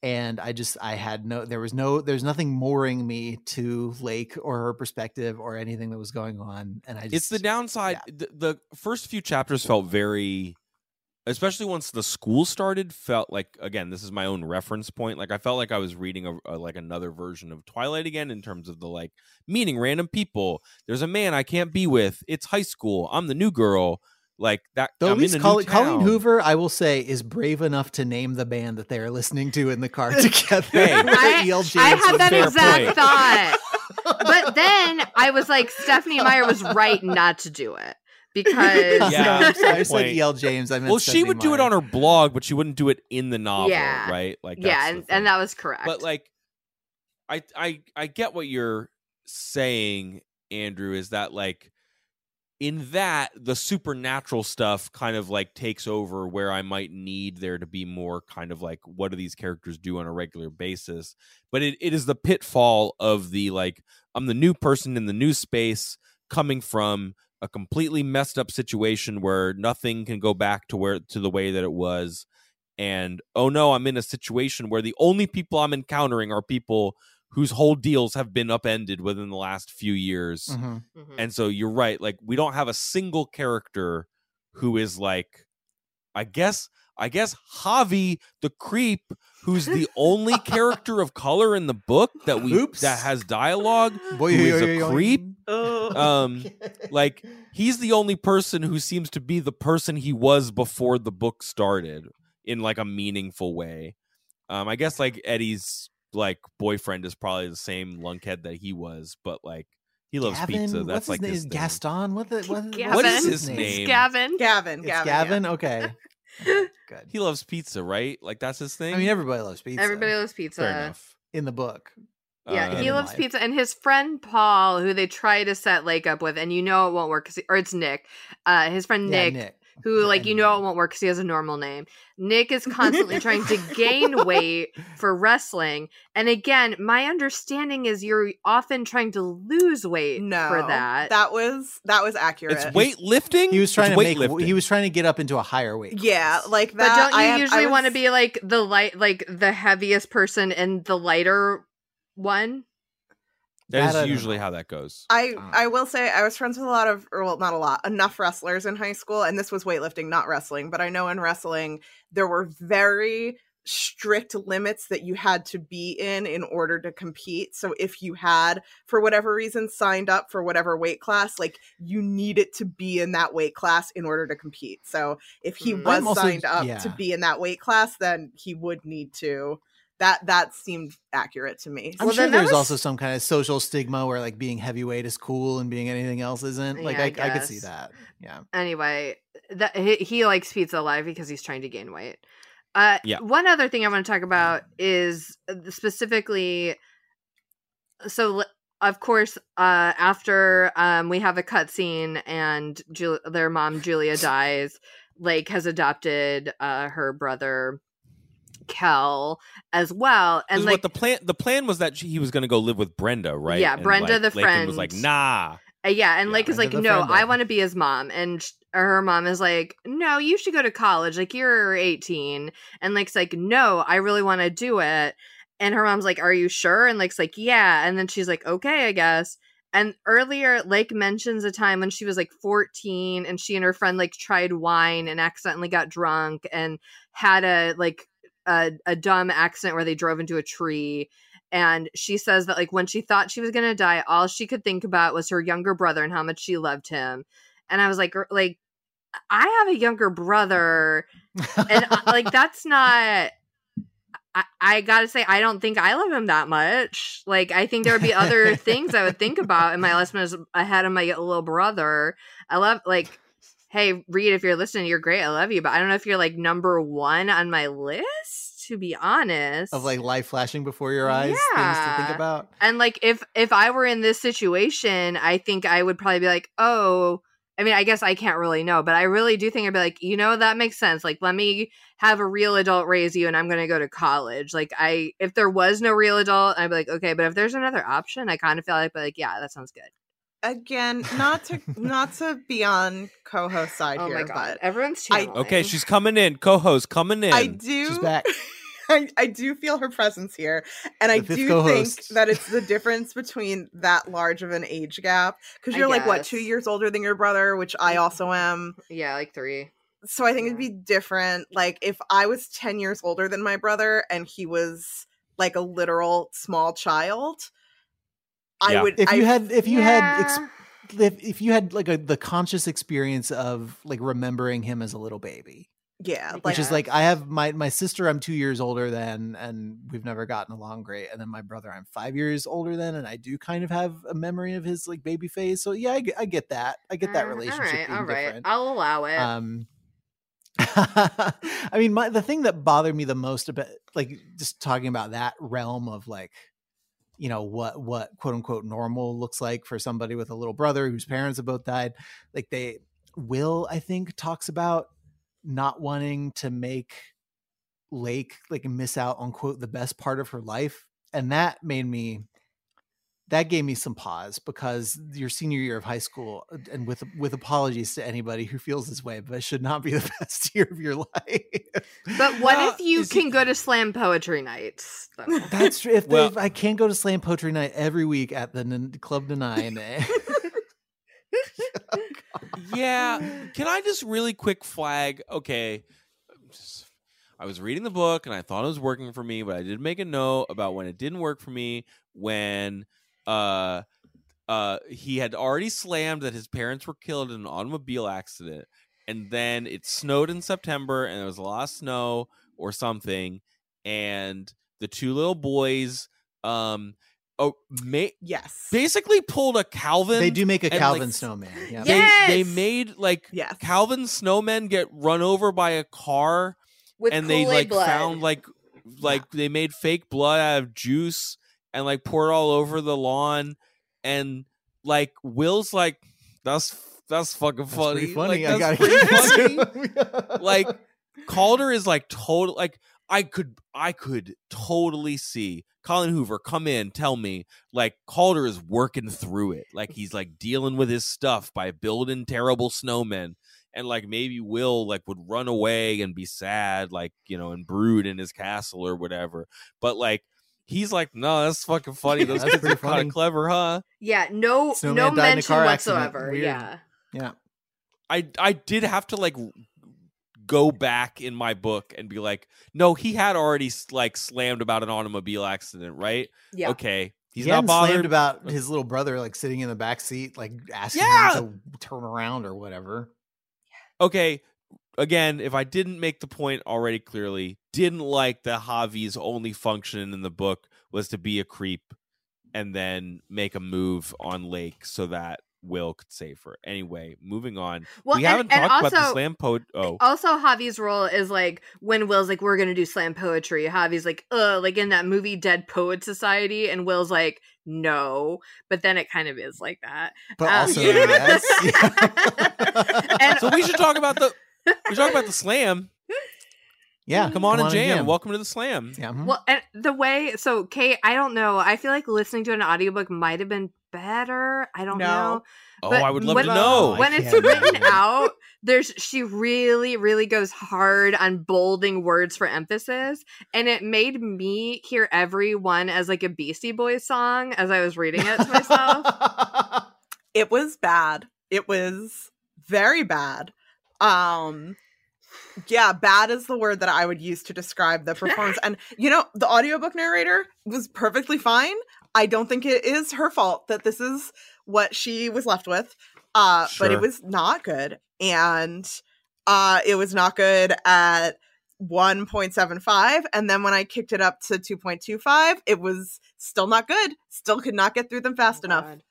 And I just I had no there was no there's nothing mooring me to Lake or her perspective or anything that was going on. And I just it's the downside. The, the first few chapters felt very, especially once the school started, felt like again. This is my own reference point. Like I felt like I was reading a, a like another version of Twilight again in terms of the like meeting random people. There's a man I can't be with. It's high school. I'm the new girl. Like that. Though I'm at least in a Colleen, new Colleen town. Hoover, I will say, is brave enough to name the band that they are listening to in the car together. Hey. I, E.L. I James had that exact point. thought. But then I was like, Stephenie Meyer was right not to do it because Yeah, I'm sorry, I said. E.L. James. I meant Well, she Stephenie would do it on her blog, but she wouldn't do it in the novel, Yeah. right? Like, yeah, and, and that was correct. but like i i i get what you're saying andrew is that like in that the supernatural stuff kind of like takes over where i might need there to be more kind of like what do these characters do on a regular basis. But it, it is the pitfall of the like i'm the new person in the new space coming from a completely messed up situation where nothing can go back to where to the way that it was. And oh no i'm in a situation where the only people i'm encountering are people whose whole deals have been upended within the last few years Mhm. Mhm. and so you're right like we don't have a single character who is like i guess i guess javi the creep who's the only character of color in the book that we Oops. that has dialogue Boy, who yo, is yo, a yo, yo. creep Ugh. um like he's the only person who seems to be the person he was before the book started in like a meaningful way um i guess like eddie's like boyfriend is probably the same lunkhead that he was but like he loves Gavin, pizza what's that's his like name? his thing. Gaston. What the what, Gavin. What is his name? It's Gavin. Gavin. It's Gavin. Gavin. yeah. Okay. Okay, Good. he loves pizza right like that's his thing I mean, everybody loves pizza. Everybody loves pizza. fair enough in the book. Yeah, Uh, he loves life. pizza, and his friend Paul, who they try to set Lake up with, and you know it won't work, 'cause he- or it's Nick. Uh, his friend Yeah, Nick, Nick. Who Yeah, like you know it won't work because he has a normal name. Nick is constantly trying to gain weight for wrestling, and again, my understanding is you're often trying to lose weight No, for that. That was that was accurate. it's weightlifting He was trying It's to make. He was trying to get up into a higher weight. Yeah, class. like but that. don't I you have- I usually want to be like the light, like the heaviest person and the lighter one? That That I is don't usually know. how that goes I. I will say I was friends with a lot of or well not a lot enough wrestlers in high school and this was weightlifting not wrestling but I know in wrestling there were very strict limits that you had to be in in order to compete so if you had for whatever reason signed up for whatever weight class like you needed to be in that weight class in order to compete so if he Mm. was also- signed up yeah. to be in that weight class then he would need to that that seemed accurate to me I'm Well, sure then there's was- also some kind of social stigma where like being heavyweight is cool and being anything else isn't. Like Yeah, I I, I, could see that. Yeah. anyway, that he, he likes pizza live because he's trying to gain weight. Uh, Yeah. One other thing I want to talk about is uh, specifically. So, of course, uh, after um, we have a cutscene and Ju- their mom Julia dies, Lake has adopted uh, her brother Kel as well. And And like what the plan the plan was that she, he was going to go live with Brenda, right? Yeah, And, Brenda like, the Layken was like, "Nah." Uh, yeah, and Yeah, like is like, no, the I want to be his mom, and sh- her mom is like, no, you should go to college. Like you're 18, and lake's like, no, I really want to do it. And her mom's like, are you sure? And lake's like, yeah. And then she's like, okay, I guess. And earlier, Lake mentions a time when she was like 14, and she and her friend like tried wine and accidentally got drunk and had a like a, a dumb accident where they drove into a tree. And she says that like when she thought she was gonna die all she could think about was her younger brother and how much she loved him. And i was like like i have a younger brother. And uh, like that's not I, I gotta say i don't think i love him that much. Like i think there would be other things i would think about in my list as ahead of my little brother. I love like hey reed if you're listening you're great. I love you but i don't know if you're like number one on my list to be honest. Of like life flashing before your eyes, things to think about. and like if if i were in this situation i think i would probably be like oh i mean i guess i can't really know but i really do think i'd be like you know that makes sense. Like let me have a real adult raise you and i'm going to go to college. Like i if there was no real adult i'd be like okay but if there's another option i kind of feel like but like yeah that sounds good Again, not to not to be on co-host side oh here, my god but everyone's I- Okay, she's coming in. Co-host coming in. I do She's back. I, I do feel her presence here. And I The fifth do co-host. think that it's the difference between that large of an age gap. Because you're like, what, two years older than your brother, which I mm-hmm. also am. yeah like three So I think Yeah. it'd be different. Like if I was 10 years older than my brother and he was like a literal small child, I Yeah. would. If you I, had, if you had, ex- if, if you had like a the conscious experience of like remembering him as a little baby, yeah, Like, like which is like I have my my sister I'm two years older than, and we've never gotten along great. And then my brother I'm five years older than, and I do kind of have a memory of his like baby phase. So yeah, I, get- I get that. I get that Uh, relationship all right being all right different. i'll allow it Um, I mean, my the thing that bothered me the most about like just talking about that realm of like, you know, what what quote unquote normal looks like for somebody with a little brother whose parents have both died. Like they Will, I think, talks about not wanting to make Lake like miss out on quote the best part of her life. And that made me that gave me some pause because your senior year of high school uh, and with with apologies to anybody who feels this way but it should not be the best year of your life but what Well, if you is he- can go to slam poetry nights though? that's true if, Well- if i can't go to slam poetry night every week at the N- club to nine eh, yeah. Can I just really quick flag? Okay. I was reading the book and I thought it was working for me, but I did make a note about when it didn't work for me when uh uh he had already slammed that his parents were killed in an automobile accident and then it snowed in September and there was a lot of snow or something and the two little boys um oh ma- yes, basically pulled a Calvin they do make a and, like, calvin s- snowman yeah Yeah. they they made like yes, Calvin snowmen get run over by a car With and they Kool-Aid like blood. found like like they made fake blood out of juice and like poured all over the lawn and like Will's like that's that's fucking That's funny. funny. Like, i funny. like Caulder is like total like I could I could totally see Colleen Hoover come in tell me like Caulder is working through it. Like he's like dealing with his stuff by building terrible snowmen and like maybe Will like would run away and be sad like you know and brood in his castle or whatever. But like he's like no that's fucking funny. Those That's kids are kind of clever huh? Yeah, no, Snowman no died mention car whatsoever. Yeah, yeah. I I did have to like go back in my book and be like, no, he had already like slammed about an automobile accident, right? yeah. Okay, he's he not hadn't slammed bothered. about his little brother like sitting in the back seat like asking Yeah! him to turn around or whatever. Okay, again, if I didn't make the point already clearly, didn't like that Javi's only function in the book was to be a creep and then make a move on Lake so that Will could save her. Anyway, moving on. Well, we and- haven't and talked about the slam po. Oh, Also, Javi's role is like when Will's like, "We're gonna do slam poetry." Javi's like, "Uh," like in that movie Dead Poet Society, and Will's like, "No," but then it kind of is like that. but Um, also yes And- so we should talk about the we talk about the slam. Yeah, Come on and jam. Welcome to the slam. Yeah, mhm. Well, and the way so Kait, I don't know. I feel like listening to an audiobook might have been better. I don't No. know. Oh, But I would love when- to know. When it's written out, there's she really, really goes hard on bolding words for emphasis, and it made me hear every one as like a Beastie Boys song as I was reading it to myself. it was bad. It was very bad. Um yeah, bad is the word that I would use to describe the performance. and you know, the audiobook narrator was perfectly fine. I don't think it is her fault that this is what she was left with. Uh but it was not good. And uh it was not good at 1.75 and then when I kicked it up to 2.25, it was still not good. Still could not get through them fast enough. God.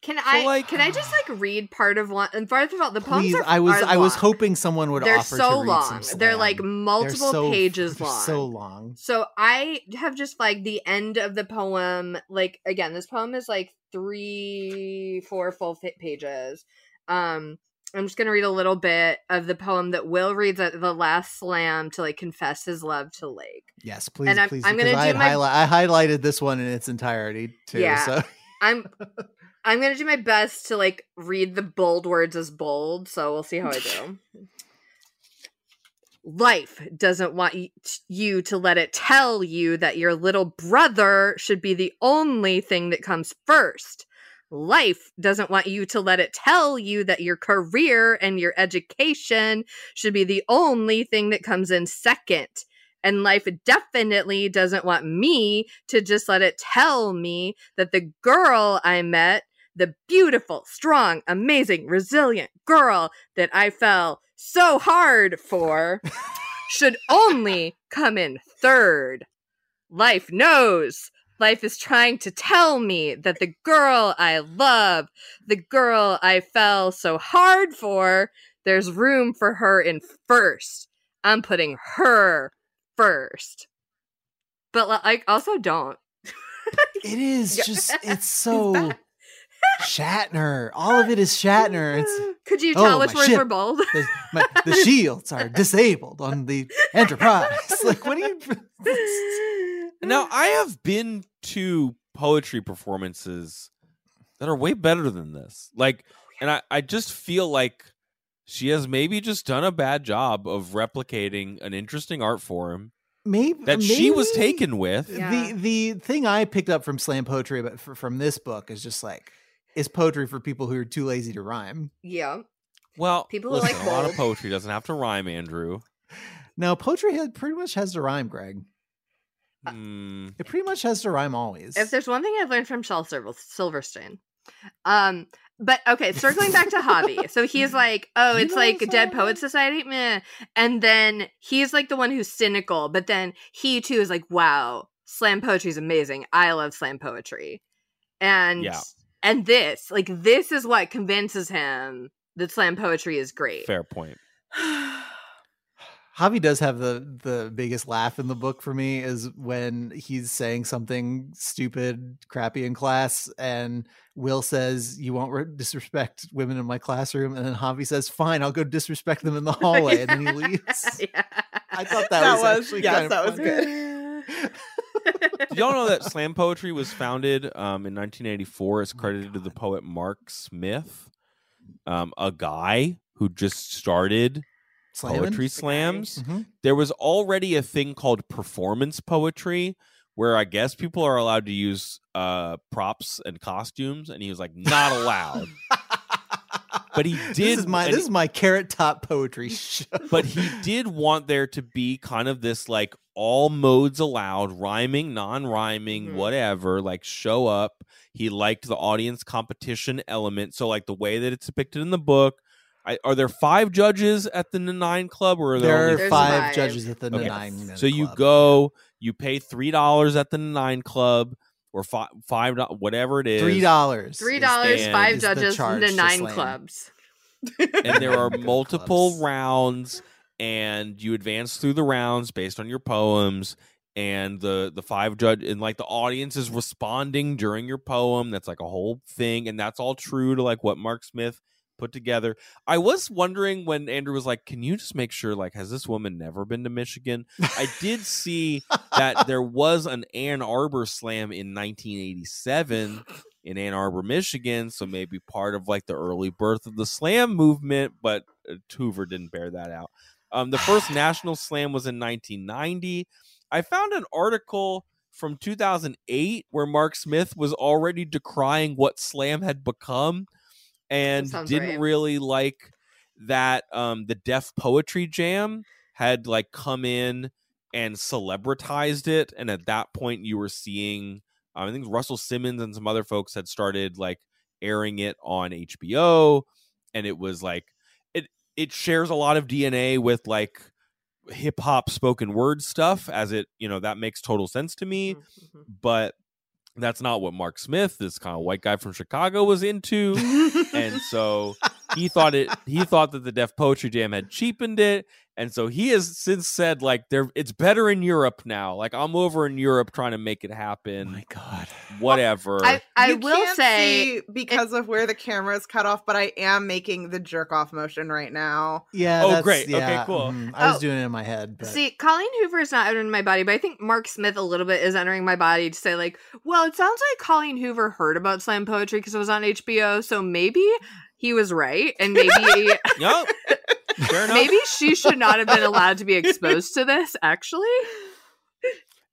Can I like- can I just like read part of one? And first of all, the poems Please, are, I was I was hoping someone would They're offer so to read long. They're like They're like multiple so- pages long. So long. So I have just like the end of the poem. Like again, this poem is like three, four full fa- pages. Um, I'm just gonna read a little bit of the poem that Will reads at the last slam to like confess his love to Lake. Yes, please, I'm- please. I'm because I, do my- highlight, I highlighted this one in its entirety too. Yeah. So I'm I'm gonna do my best to like read the bold words as bold. So we'll see how I do. Life doesn't want you to let it tell you that your little brother should be the only thing that comes first. Life doesn't want you to let it tell you that your career and your education should be the only thing that comes in second. And life definitely doesn't want me to just let it tell me that the girl I met, the beautiful, strong, amazing, resilient girl that I fell so hard for, should only come in third. Life knows. Life is trying to tell me that the girl I love, the girl I fell so hard for, there's room for her in first. I'm putting her first. But like also don't. it is just it's It's so bad. Shatner. All of it is Shatner. It's Could you Oh, tell which words ship. were bold? the, my, the shields are disabled on the Enterprise. Like, what do you? Now I have been to poetry performances that are way better than this. Like, and I, I just feel like she has maybe just done a bad job of replicating an interesting art form Maybe that she was taken with. Yeah. The the thing I picked up from slam poetry, but f from this book is just like is poetry for people who are too lazy to rhyme. yeah. Well, People who listen, like a lot of poetry doesn't have to rhyme, Andrew. No, poetry had, pretty much has to rhyme, Greg. Uh, Hmm. It pretty much has to rhyme always. If there's one thing I've learned from Shel Silverstein, um, but okay, circling back to Javi. So he's like, oh, You it's know like a Dead something? Poet Society, meh. And then he's like the one who's cynical, but then he too is like, wow, slam poetry is amazing. I love slam poetry, and Yeah. And this, like, this is what convinces him that slam poetry is great. Fair point. Javi does have the the biggest laugh in the book for me is when he's saying something stupid, crappy in class, and Will says, "You won't re- disrespect women in my classroom," and then Javi says, "Fine, I'll go disrespect them in the hallway," and then he leaves. yeah. I thought that, That was, was- actually yes, kind of that was funny. good. Did y'all know that slam poetry was founded um, in 1984? It's Oh credited to the poet Marc Smith, um, a guy who just started Slamming? poetry slams. Mhm. There was already a thing called performance poetry, where I guess people are allowed to use uh, props and costumes, and he was like, not allowed. But he This did- is my this is my carrot top poetry show. but he did want there to be kind of this like all modes allowed rhyming non-rhyming Mhm. whatever like show up he liked the audience competition element so like the way that it's depicted in the book I, are there five judges at the nine club or are there, there are five, five. judges at the Okay. nine. so you go you pay three dollars at the nine club or five five whatever it is three dollars. Three dollars, five is the judges, charge the nine clubs. and there are multiple clubs. rounds and you advance through the rounds based on your poems and the the five judge and like the audience is responding during your poem that's like a whole thing and that's all true to like what marc smith put together. I was wondering when Andrew was like, "Can you just make sure like has this woman never been to Michigan?" I did see that there was an Ann Arbor Slam in 1987 in Ann Arbor, Michigan, so maybe part of like the early birth of the slam movement, but uh, Hoover didn't bear that out. Um, the first national slam was in 1990. I found an article from 2008 where Marc Smith was already decrying what slam had become and didn't right. really like that um the Def Poetry Jam had like come in and celebritized it and at that point you were seeing um, I think Russell Simmons and some other folks had started like airing it on HBO and it was like it it shares a lot of DNA with like hip hop spoken word stuff as it you know that makes total sense to me Mhm. but that's not what Marc Smith this kind of white guy from Chicago was into. And so he thought it he thought that the Def Poetry Jam had cheapened it and so he has since said like there it's better in Europe now like I'm over in Europe trying to make it happen my god. whatever I, I You will can't say see because of where the camera is cut off, but I am making the jerk off motion right now. Yeah. Oh, that's- great. Okay, cool. mhm. I was Oh. doing it in my head. But See, Colleen Hoover is not entering my body, but I think Marc Smith a little bit is entering my body to say, like, well, it sounds like Colleen Hoover heard about slam poetry because it was on HBO, so maybe he was right, and maybe yeah fair enough maybe she should not have been allowed to be exposed to this. Actually,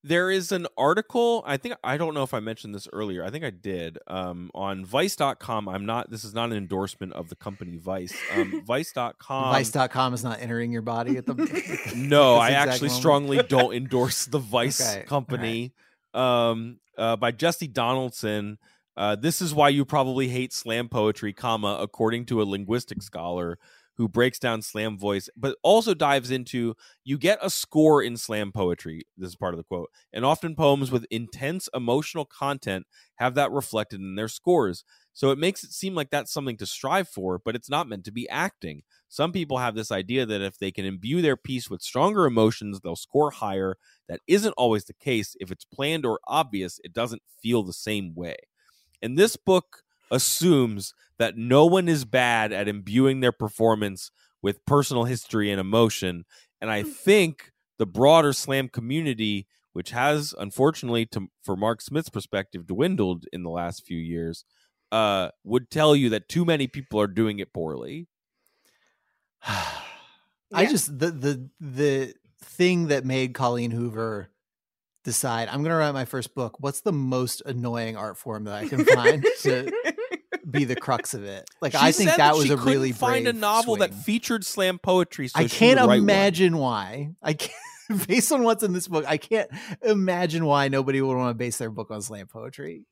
there is an article i think i don't know if i mentioned this earlier i think i did um, on vice.com i'm not this is not an endorsement of the company vice um, vice.com Vice.com is not entering your body at the. no i actually moment? strongly don't endorse the vice Okay, all company um, uh, by jesse donaldson uh, this is why you probably hate slam poetry comma according to a linguistic scholar who breaks down slam voice but also dives into you get a score in slam poetry this is part of the quote and often poems with intense emotional content have that reflected in their scores. So it makes it seem like that's something to strive for but it's not meant to be acting. Some people have this idea that if they can imbue their piece with stronger emotions they'll score higher. That isn't always the case. If it's planned or obvious it doesn't feel the same way and this book assumes that no one is bad at imbuing their performance with personal history and emotion. And I think the broader slam community, which has unfortunately, to, for Marc Smith's perspective, dwindled in the last few years, uh, would tell you that too many people are doing it poorly. I Yeah. just the the the thing that made Colleen Hoover decide I'm going to write my first book. What's the most annoying art form that I can find to be the crux of it? Like She I think said that was a really couldn't find a brave novel that featured slam poetry. So I can't would one. imagine why. I can't based on what's in this book. I can't imagine why nobody would want to base their book on slam poetry.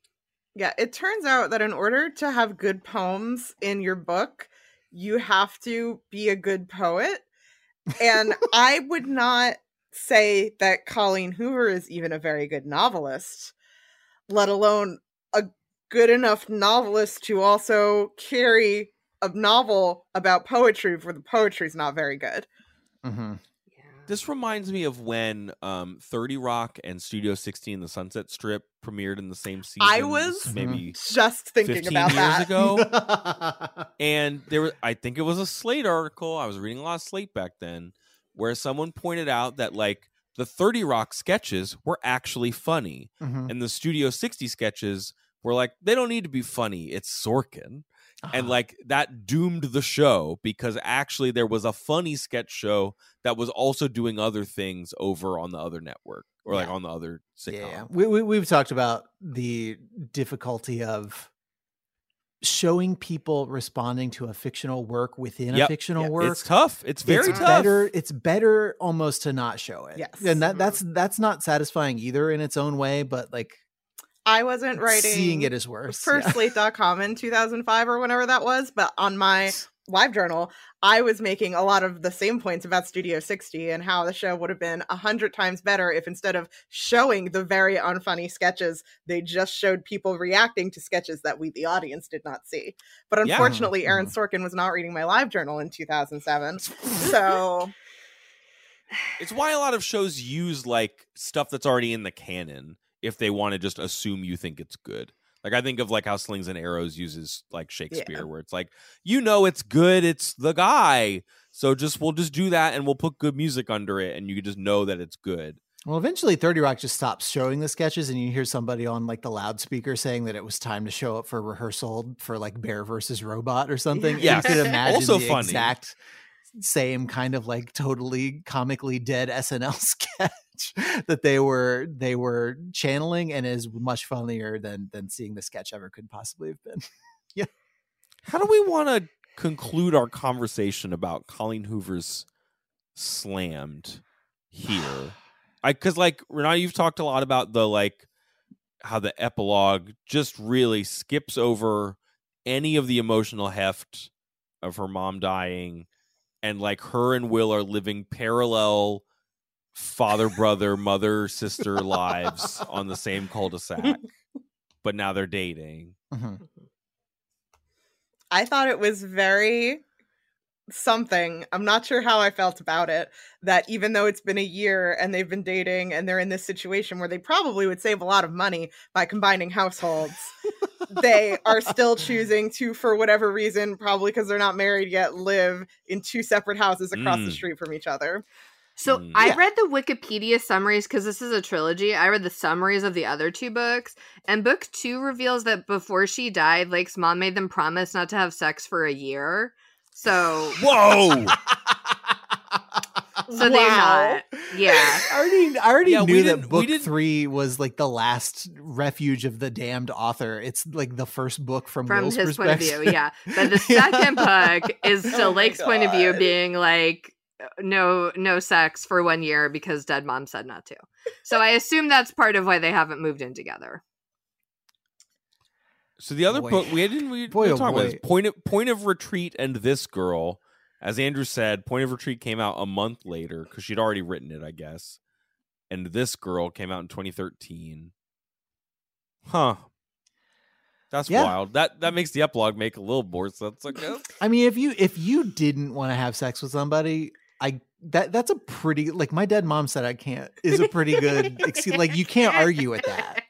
Yeah, it turns out that in order to have good poems in your book, you have to be a good poet. And I would not say that Colleen Hoover is even a very good novelist, let alone a good enough novelist to also carry a novel about poetry where the poetry's not very good. Mm-hmm. This reminds me of when um, 30 Rock and Studio 60 on the Sunset Strip premiered in the same season. I was- maybe Just thinking 15 about years that. ago. and there was, I think it was a Slate article. I was reading a lot of Slate back then where someone pointed out that like the 30 Rock sketches were actually funny Mhm. and the Studio 60 sketches were like they don't need to be funny. It's Sorkin. and Ah. like that doomed the show because actually there was a funny sketch show that was also doing other things over on the other network or like on the other sitcom. Yeah, yeah. We, we we've talked about the difficulty of showing people responding to a fictional work within a fictional Yeah. work. It's tough. It's very it's tough. better it's better almost to not show it. Yes. And that that's mm-hmm. that's not satisfying either in its own way, but like I wasn't writing seeing it is worse. for Yeah. slate.com in 2005 or whenever that was but on my live journal i was making a lot of the same points about studio 60 and how the show would have been a hundred times better if instead of showing the very unfunny sketches they just showed people reacting to sketches that we the audience did not see but Yeah. unfortunately aaron Mhm. sorkin was not reading my live journal in 2007 so It's why a lot of shows use like stuff that's already in the canon if they want to just assume you think it's good. Like I think of like how Slings and Arrows uses like Shakespeare, where it's like you know it's good, it's the guy. So just we'll just do that and we'll put good music under it, and you just know that it's good. Well, eventually, Thirty Rock just stops showing the sketches, and you hear somebody on like the loudspeaker saying that it was time to show up for rehearsal for like Bear versus Robot or something. Yeah, you could imagine Also the funny. exact same kind of like totally comically dead SNL sketch that they were they were channeling, and is much funnier than than seeing the sketch ever could possibly have been. Yeah. How do we want to conclude our conversation about Colleen Hoover's slammed here? I because like Renata, you've talked a lot about the like how the epilogue just really skips over any of the emotional heft of her mom dying, and like her and Will are living parallel father brother mother sister lives on the same cul-de-sac, but now they're dating. Mhm. I thought it was very something. I'm not sure how I felt about it. That even though it's been a year and they've been dating and they're in this situation where they probably would save a lot of money by combining households, they are still choosing to, for whatever reason, probably because they're not married yet, live in two separate houses across the Mm. street from each other. So Mm. I Yeah. read the Wikipedia summaries because this is a trilogy. I read the summaries of the other two books, and book two reveals that before she died, Lake's mom made them promise not to have sex for a year. So, Whoa! so they're not. Yeah. I already, I already Yeah, we knew didn't- that we book didn't- three was like the last refuge of the damned author. It's like the first book from, From Will's his point of view, yeah. But the second book is oh still Oh my Lake's point of view, being like, no, no sex for one year because dead mom said not to. So I assume that's part of why they haven't moved in together. So the other Boy. book we didn't we Boy, didn't oh talk about oh boy. this. Point of Point of Retreat and this girl, as Andrew said, Point of Retreat came out a month later because she'd already written it, I guess. And this girl came out in 2013. Huh. That's Yeah. wild. That that makes the epilogue make a little more sense. I guess. I mean, if you if you didn't want to have sex with somebody, I that that's a pretty like my dead mom said I can't is a pretty good excuse. Like you can't argue with that.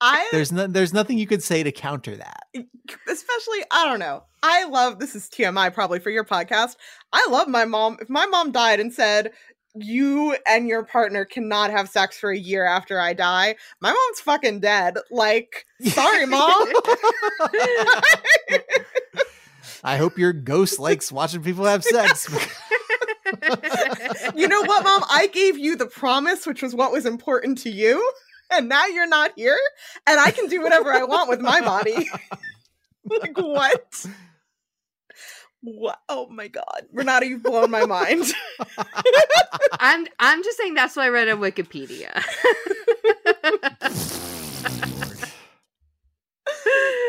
I There's no, there's nothing you could say to counter that. especially i don't know. I love this is tmi probably for your podcast. I love my mom if my mom died and said you and your partner cannot have sex for a year after i die my mom's fucking dead. Like sorry mom. I hope your ghost likes watching people have sex. you know what mom? I gave you the promise which was what was important to you and now you're not here and i can do whatever i want with my body like what what oh my god renata you've blown my mind I'm I'm just saying that's what I read on Wikipedia.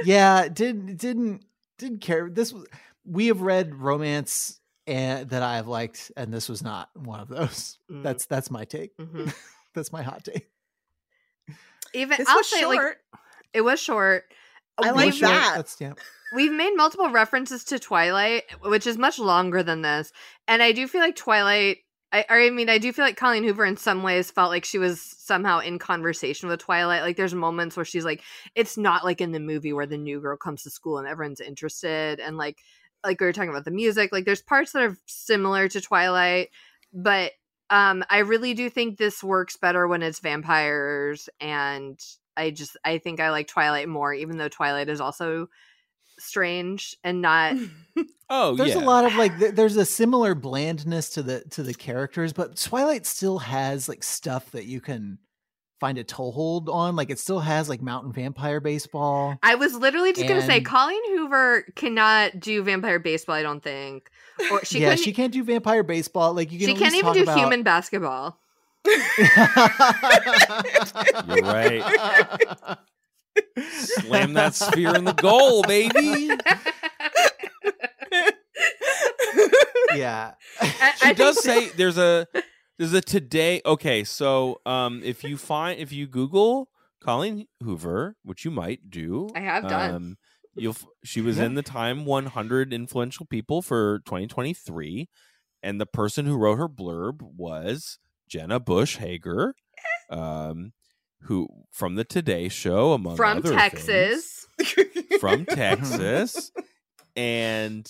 yeah, didn't didn't didn't care. This was we have read romance and that I have liked, and this was not one of those. Mm. That's that's my take. Mhm. That's my hot take. Even this I'll was say like it was short. I We've- like Well, that. That's yeah. We've made multiple references to Twilight, which is much longer than this, and I do feel like Twilight. I, I mean, I do feel like Colleen Hoover in some ways felt like she was somehow in conversation with Twilight. Like, there's moments where she's like, it's not like in the movie where the new girl comes to school and everyone's interested, and like, like we were talking about the music. Like, there's parts that are similar to Twilight, but um, I really do think this works better when it's vampires, and I just I think I like Twilight more, even though Twilight is also strange and not Oh There's yeah. a lot of like th- there's a similar blandness to the to the characters, but Twilight still has like stuff that you can find a toehold on. Like it still has like Mountain Vampire Baseball. I was literally just gonna say Colleen Hoover cannot do vampire baseball, I don't think. Or she yeah, couldn't she can't do Vampire Baseball. Like you can. She can't even talk do about- human basketball. You're right. Slam that sphere in the goal, baby. yeah. I, she I does think- say there's a there's a today okay so um if you find if you google colleen hoover which you might do I have done. um you'll she was in the time 100 influential people for 2023 and the person who wrote her blurb was jenna bush hager um who from the Today Show, among From other Texas. things, from Texas, and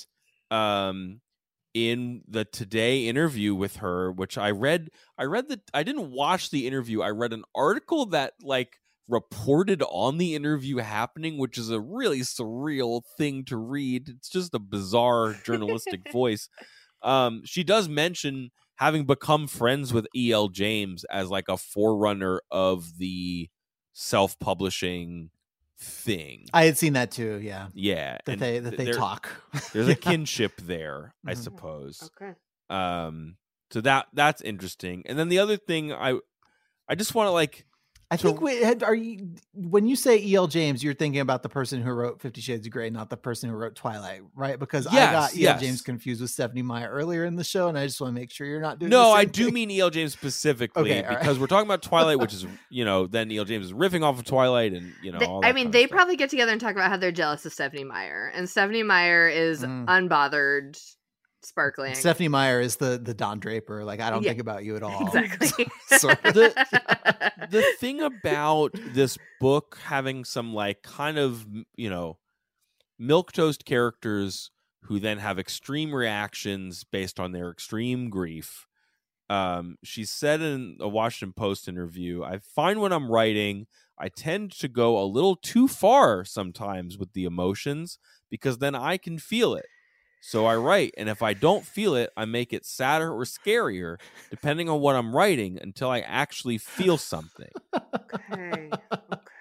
um, in the Today interview with her, which I read, I read the, I didn't watch the interview. I read an article that like reported on the interview happening, which is a really surreal thing to read. It's just a bizarre journalistic voice. Um, she does mention having become friends with E.L. James as like a forerunner of the self-publishing thing. I had seen that too. Yeah, yeah, that and they that they there- talk. There's Yeah. a kinship there, I Mhm. suppose. Okay. Um, so that that's interesting. And then the other thing, I I just want to like I So- think we had, are you when you say E.L. James, you're thinking about the person who wrote Fifty Shades of Grey, not the person who wrote Twilight, right? Because I got E.L. yes. James confused with Stephenie Meyer earlier in the show, and I just want to make sure you're not doing. no, the I do thing. mean E.L. James specifically Okay, all right. because we're talking about Twilight, which is you know then E.L. James is riffing off of Twilight and you know. They- all I mean, they probably get together and talk about how they're jealous of Stephenie Meyer, and Stephenie Meyer is Mm. unbothered, sparkling. Stephenie Meyer is the the Don Draper. Like I don't Yeah. think about you at all. exactly. Sort of. the thing about this book having some like kind of you know milk toast characters who then have extreme reactions based on their extreme grief um she said in a washington post interview i find when i'm writing i tend to go a little too far sometimes with the emotions because then i can feel it so i write and if i don't feel it i make it sadder or scarier depending on what i'm writing until i actually feel something okay.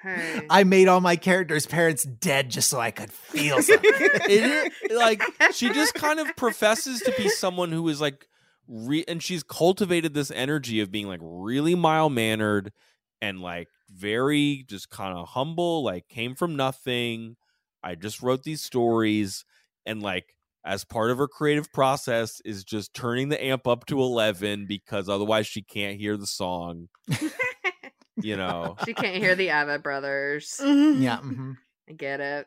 Okay. I made all my characters' parents dead just so I could feel something. it is like she just kind of professes to be someone who is like re- and she's cultivated this energy of being like really mild mannered and like very just kind of humble like came from nothing i just wrote these stories and like as part of her creative process is just turning the amp up to 11 because otherwise she can't hear the song you know she can't hear the Avett brothers. yeah. mhm. I get it.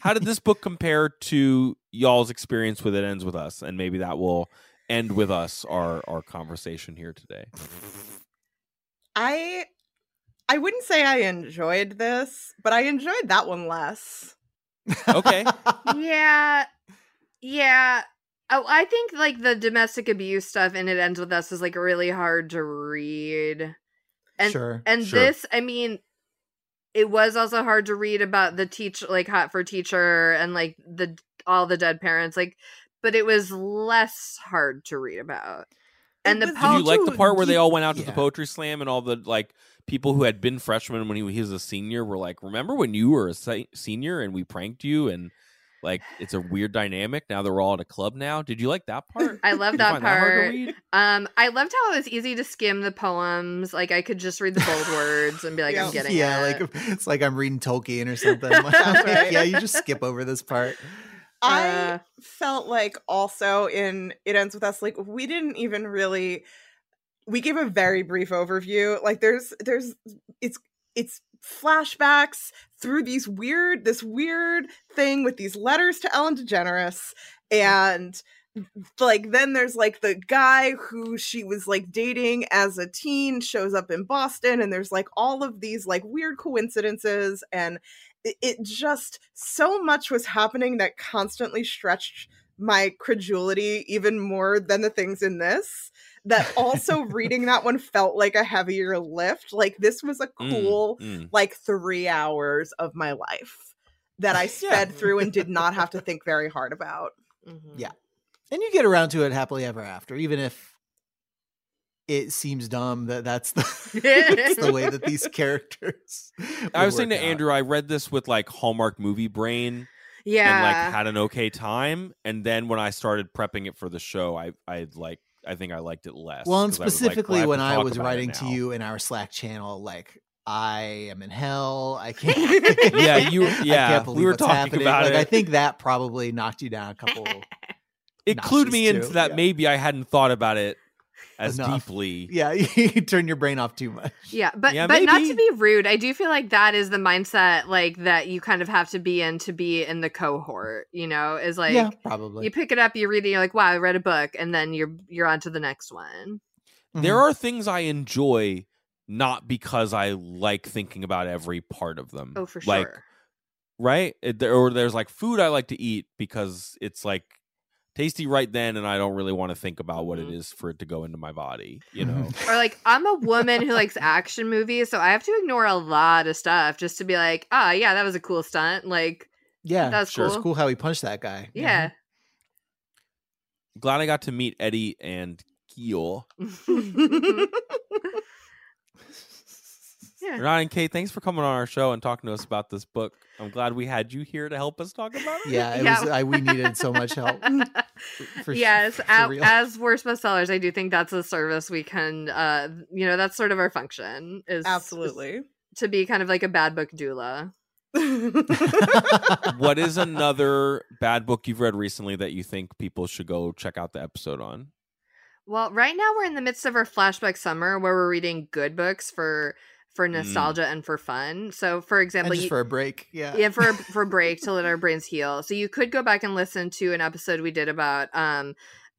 how did this book compare to y'all's experience with it ends with us and maybe that will end with us our our conversation here today I I wouldn't say I enjoyed this, but I enjoyed that one less. Okay. yeah yeah oh, i think like the domestic abuse stuff and it ends with us is like really hard to read and sure. and Sure. this i mean it was also hard to read about the teach like hot for teacher and like the all the dead parents like but it was less hard to read about and the was- did po- you like the part where they all went out to the poetry slam and all the like people who had been freshmen when he, he was a senior were like remember when you were a se- senior and we pranked you and like it's a weird dynamic now that we're all at a club now did you like that part i love that find hard to part read? um i loved how it was easy to skim the poems like i could just read the bold words and be like i'm Yeah. getting yeah, it. like it's like I'm reading Tolkien or something. Like, right. Yeah, you just skip over this part. I Uh, felt like also in It Ends With Us, like we didn't even really we gave a very brief overview. Like there's there's it's it's flashbacks through these weird this weird thing with these letters to Ellen DeGeneres mm-hmm. and like then there's like the guy who she was like dating as a teen shows up in Boston and there's like all of these like weird coincidences and it, it just so much was happening that constantly stretched my credulity even more than the things in this that also reading that one felt like a heavier lift like this was a Mm, cool mm. like 3 hours of my life that I sped through and did not have to think very hard about mhm. Yeah. And you get around to it happily ever after, even if it seems dumb that that's the, that's the way that these characters. i was saying to out. andrew i read this with like hallmark movie brain yeah and like had an okay time and then when i started prepping it for the show i i like i think i liked it less Well, and 'cause I like, specifically well, have when I was writing to you in our Slack channel, like I am in hell. I can't. Yeah, you- I yeah, we were talking happening. about like, I think that probably knocked you down a couple. it clued me into that yeah. maybe i hadn't thought about it as Enough. deeply yeah, you turn your brain off too much. Yeah, but Yeah, but not to be rude, I do feel like that is the mindset like that you kind of have to be in to be in the cohort. You know, is like yeah, probably. you pick it up, you read it, you're like, wow, I read a book, and then you're you're on to the next one. there Mhm. are things i enjoy not because I like thinking about every part of them. Oh, for Like, sure. right? It, or there's like food I like to eat because it's like tasty right then, and I don't really want to think about what it Mhm. for it to go into my body. You know, Or like I'm a woman who likes action movies, so I have to ignore a lot of stuff just to be like, ah, yeah, that was a cool stunt. Like, Yeah, That's sure. It's cool. cool how he punched that guy. yeah. glad I got to meet Eddie and Kel. yeah. Renata and Kait, thanks for coming on our show and talking to us about this book. I'm glad we had you here to help us talk about it. Yeah, it Yeah. was. I, we needed so much help. For, yes, for a- real. as worst bestsellers, I do think that's a service we can, uh, you know, that's sort of our function is Absolutely. to be kind of like a bad book doula. What is another bad book you've read recently that you think people should go check out the episode on? Well, right now we're in the midst of our flashback summer where we're reading good books for for Mm. nostalgia and for fun. So, for example, just you, for a break. Yeah. yeah for for a break to let our brains heal so you could go back and listen to an episode we did about um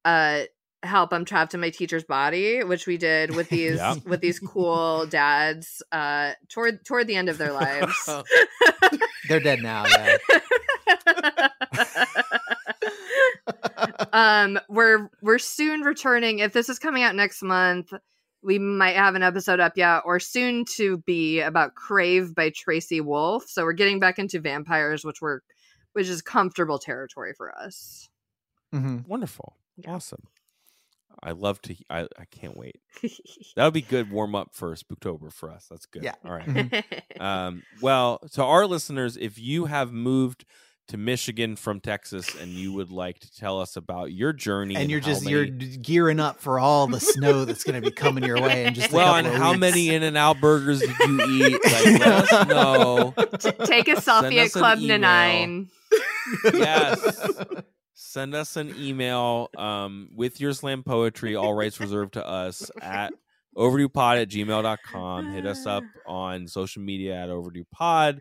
uh help i'm trapped in my teacher's body which we did with these Yeah. with these cool dads uh toward toward the end of their lives They're dead now. Um we're we're soon returning if this is coming out next month we might have an episode up yet or soon to be about crave by tracy wolff so we're getting back into vampires which we're which is comfortable territory for us Mm-hmm. Wonderful. Yeah. Awesome. I love to. I, I can't wait. That would be good warm up for Spooktober for us. That's good. Yeah. All right. Mhm. Um, well, to our listeners, if you have moved to Michigan from Texas and you would like to tell us about your journey And you're how just many- you're gearing up for all the snow that's going to be coming your way And just well, couple and of how weeks. many In and Out burgers did you eat? Like, let us know. Take a selfie at club email. nine Yes. Send us an email um, with your slam poetry, all rights reserved to us at overduepod at gmail.com. Hit us up on social media at overduepod.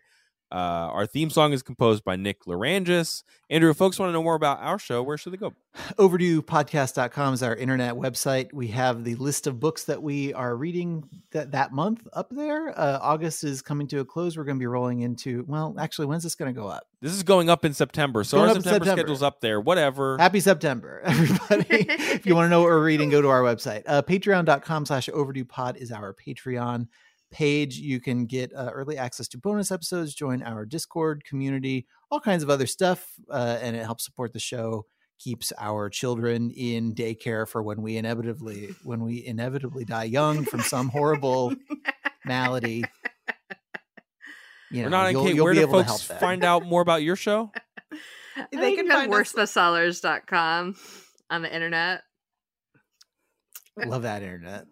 Uh, our theme song is composed by Nick Lerangis. Andrew, if folks want to know more about our show, where should they go? overduepodcast.com is our internet website. We have the list of books that we are reading that, that month up there. Uh, August is coming to a close. We're going to be rolling into, well, actually, when's this going to go up? This is going up in September, so Going our September, September. schedule's up there. Whatever. Happy September, everybody. if you want to know what we're reading, go to our website. Uh, Patreon.com slash overdue pod is our Patreon page. You can get uh, early access to bonus episodes, join our Discord community, all kinds of other stuff. Uh, and it helps support the show, keeps our children in daycare for when we inevitably, when we inevitably die young from some horrible malady. You know, Renata and you'll, Kait, you'll where do able to help folks find out more about your show? they They can can find find us- worstbestsellers.com on the internet Love that internet.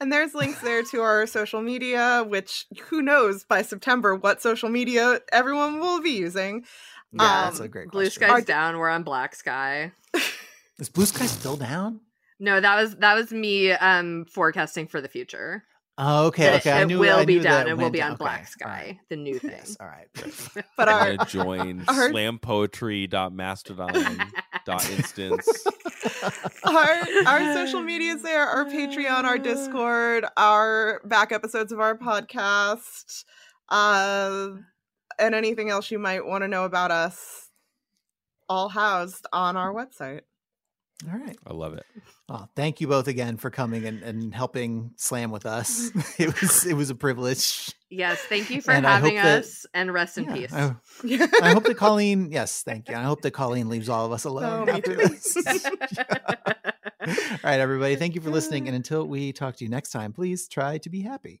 And there's links there to our social media, which who knows by September what social media everyone will be using. Yeah, that's a Um, great blue question. sky's Are- down we're on black sky Is Blue Sky still down? no that was that was me um forecasting for the future Oh, okay, That it- okay. I it knew will I be done. It that will be on Okay, black sky right. the new thing Yes, all right. But our I'm gonna join our- slampoetry.mastodon.instance. our our social medias there, our Patreon, our Discord, our back episodes of our podcast, uh, and anything else you might want to know about us, all housed on our website. All right. I love it. Well, thank you both again for coming and, and helping slam with us. it was it was a privilege. yes thank you for And I hope having that- us and rest in Yeah, peace I, I hope that Colleen, yes, thank you. I hope that Colleen leaves all of us alone Oh, after this. all right, everybody. Thank you for listening. And until we talk to you next time, please try to be happy.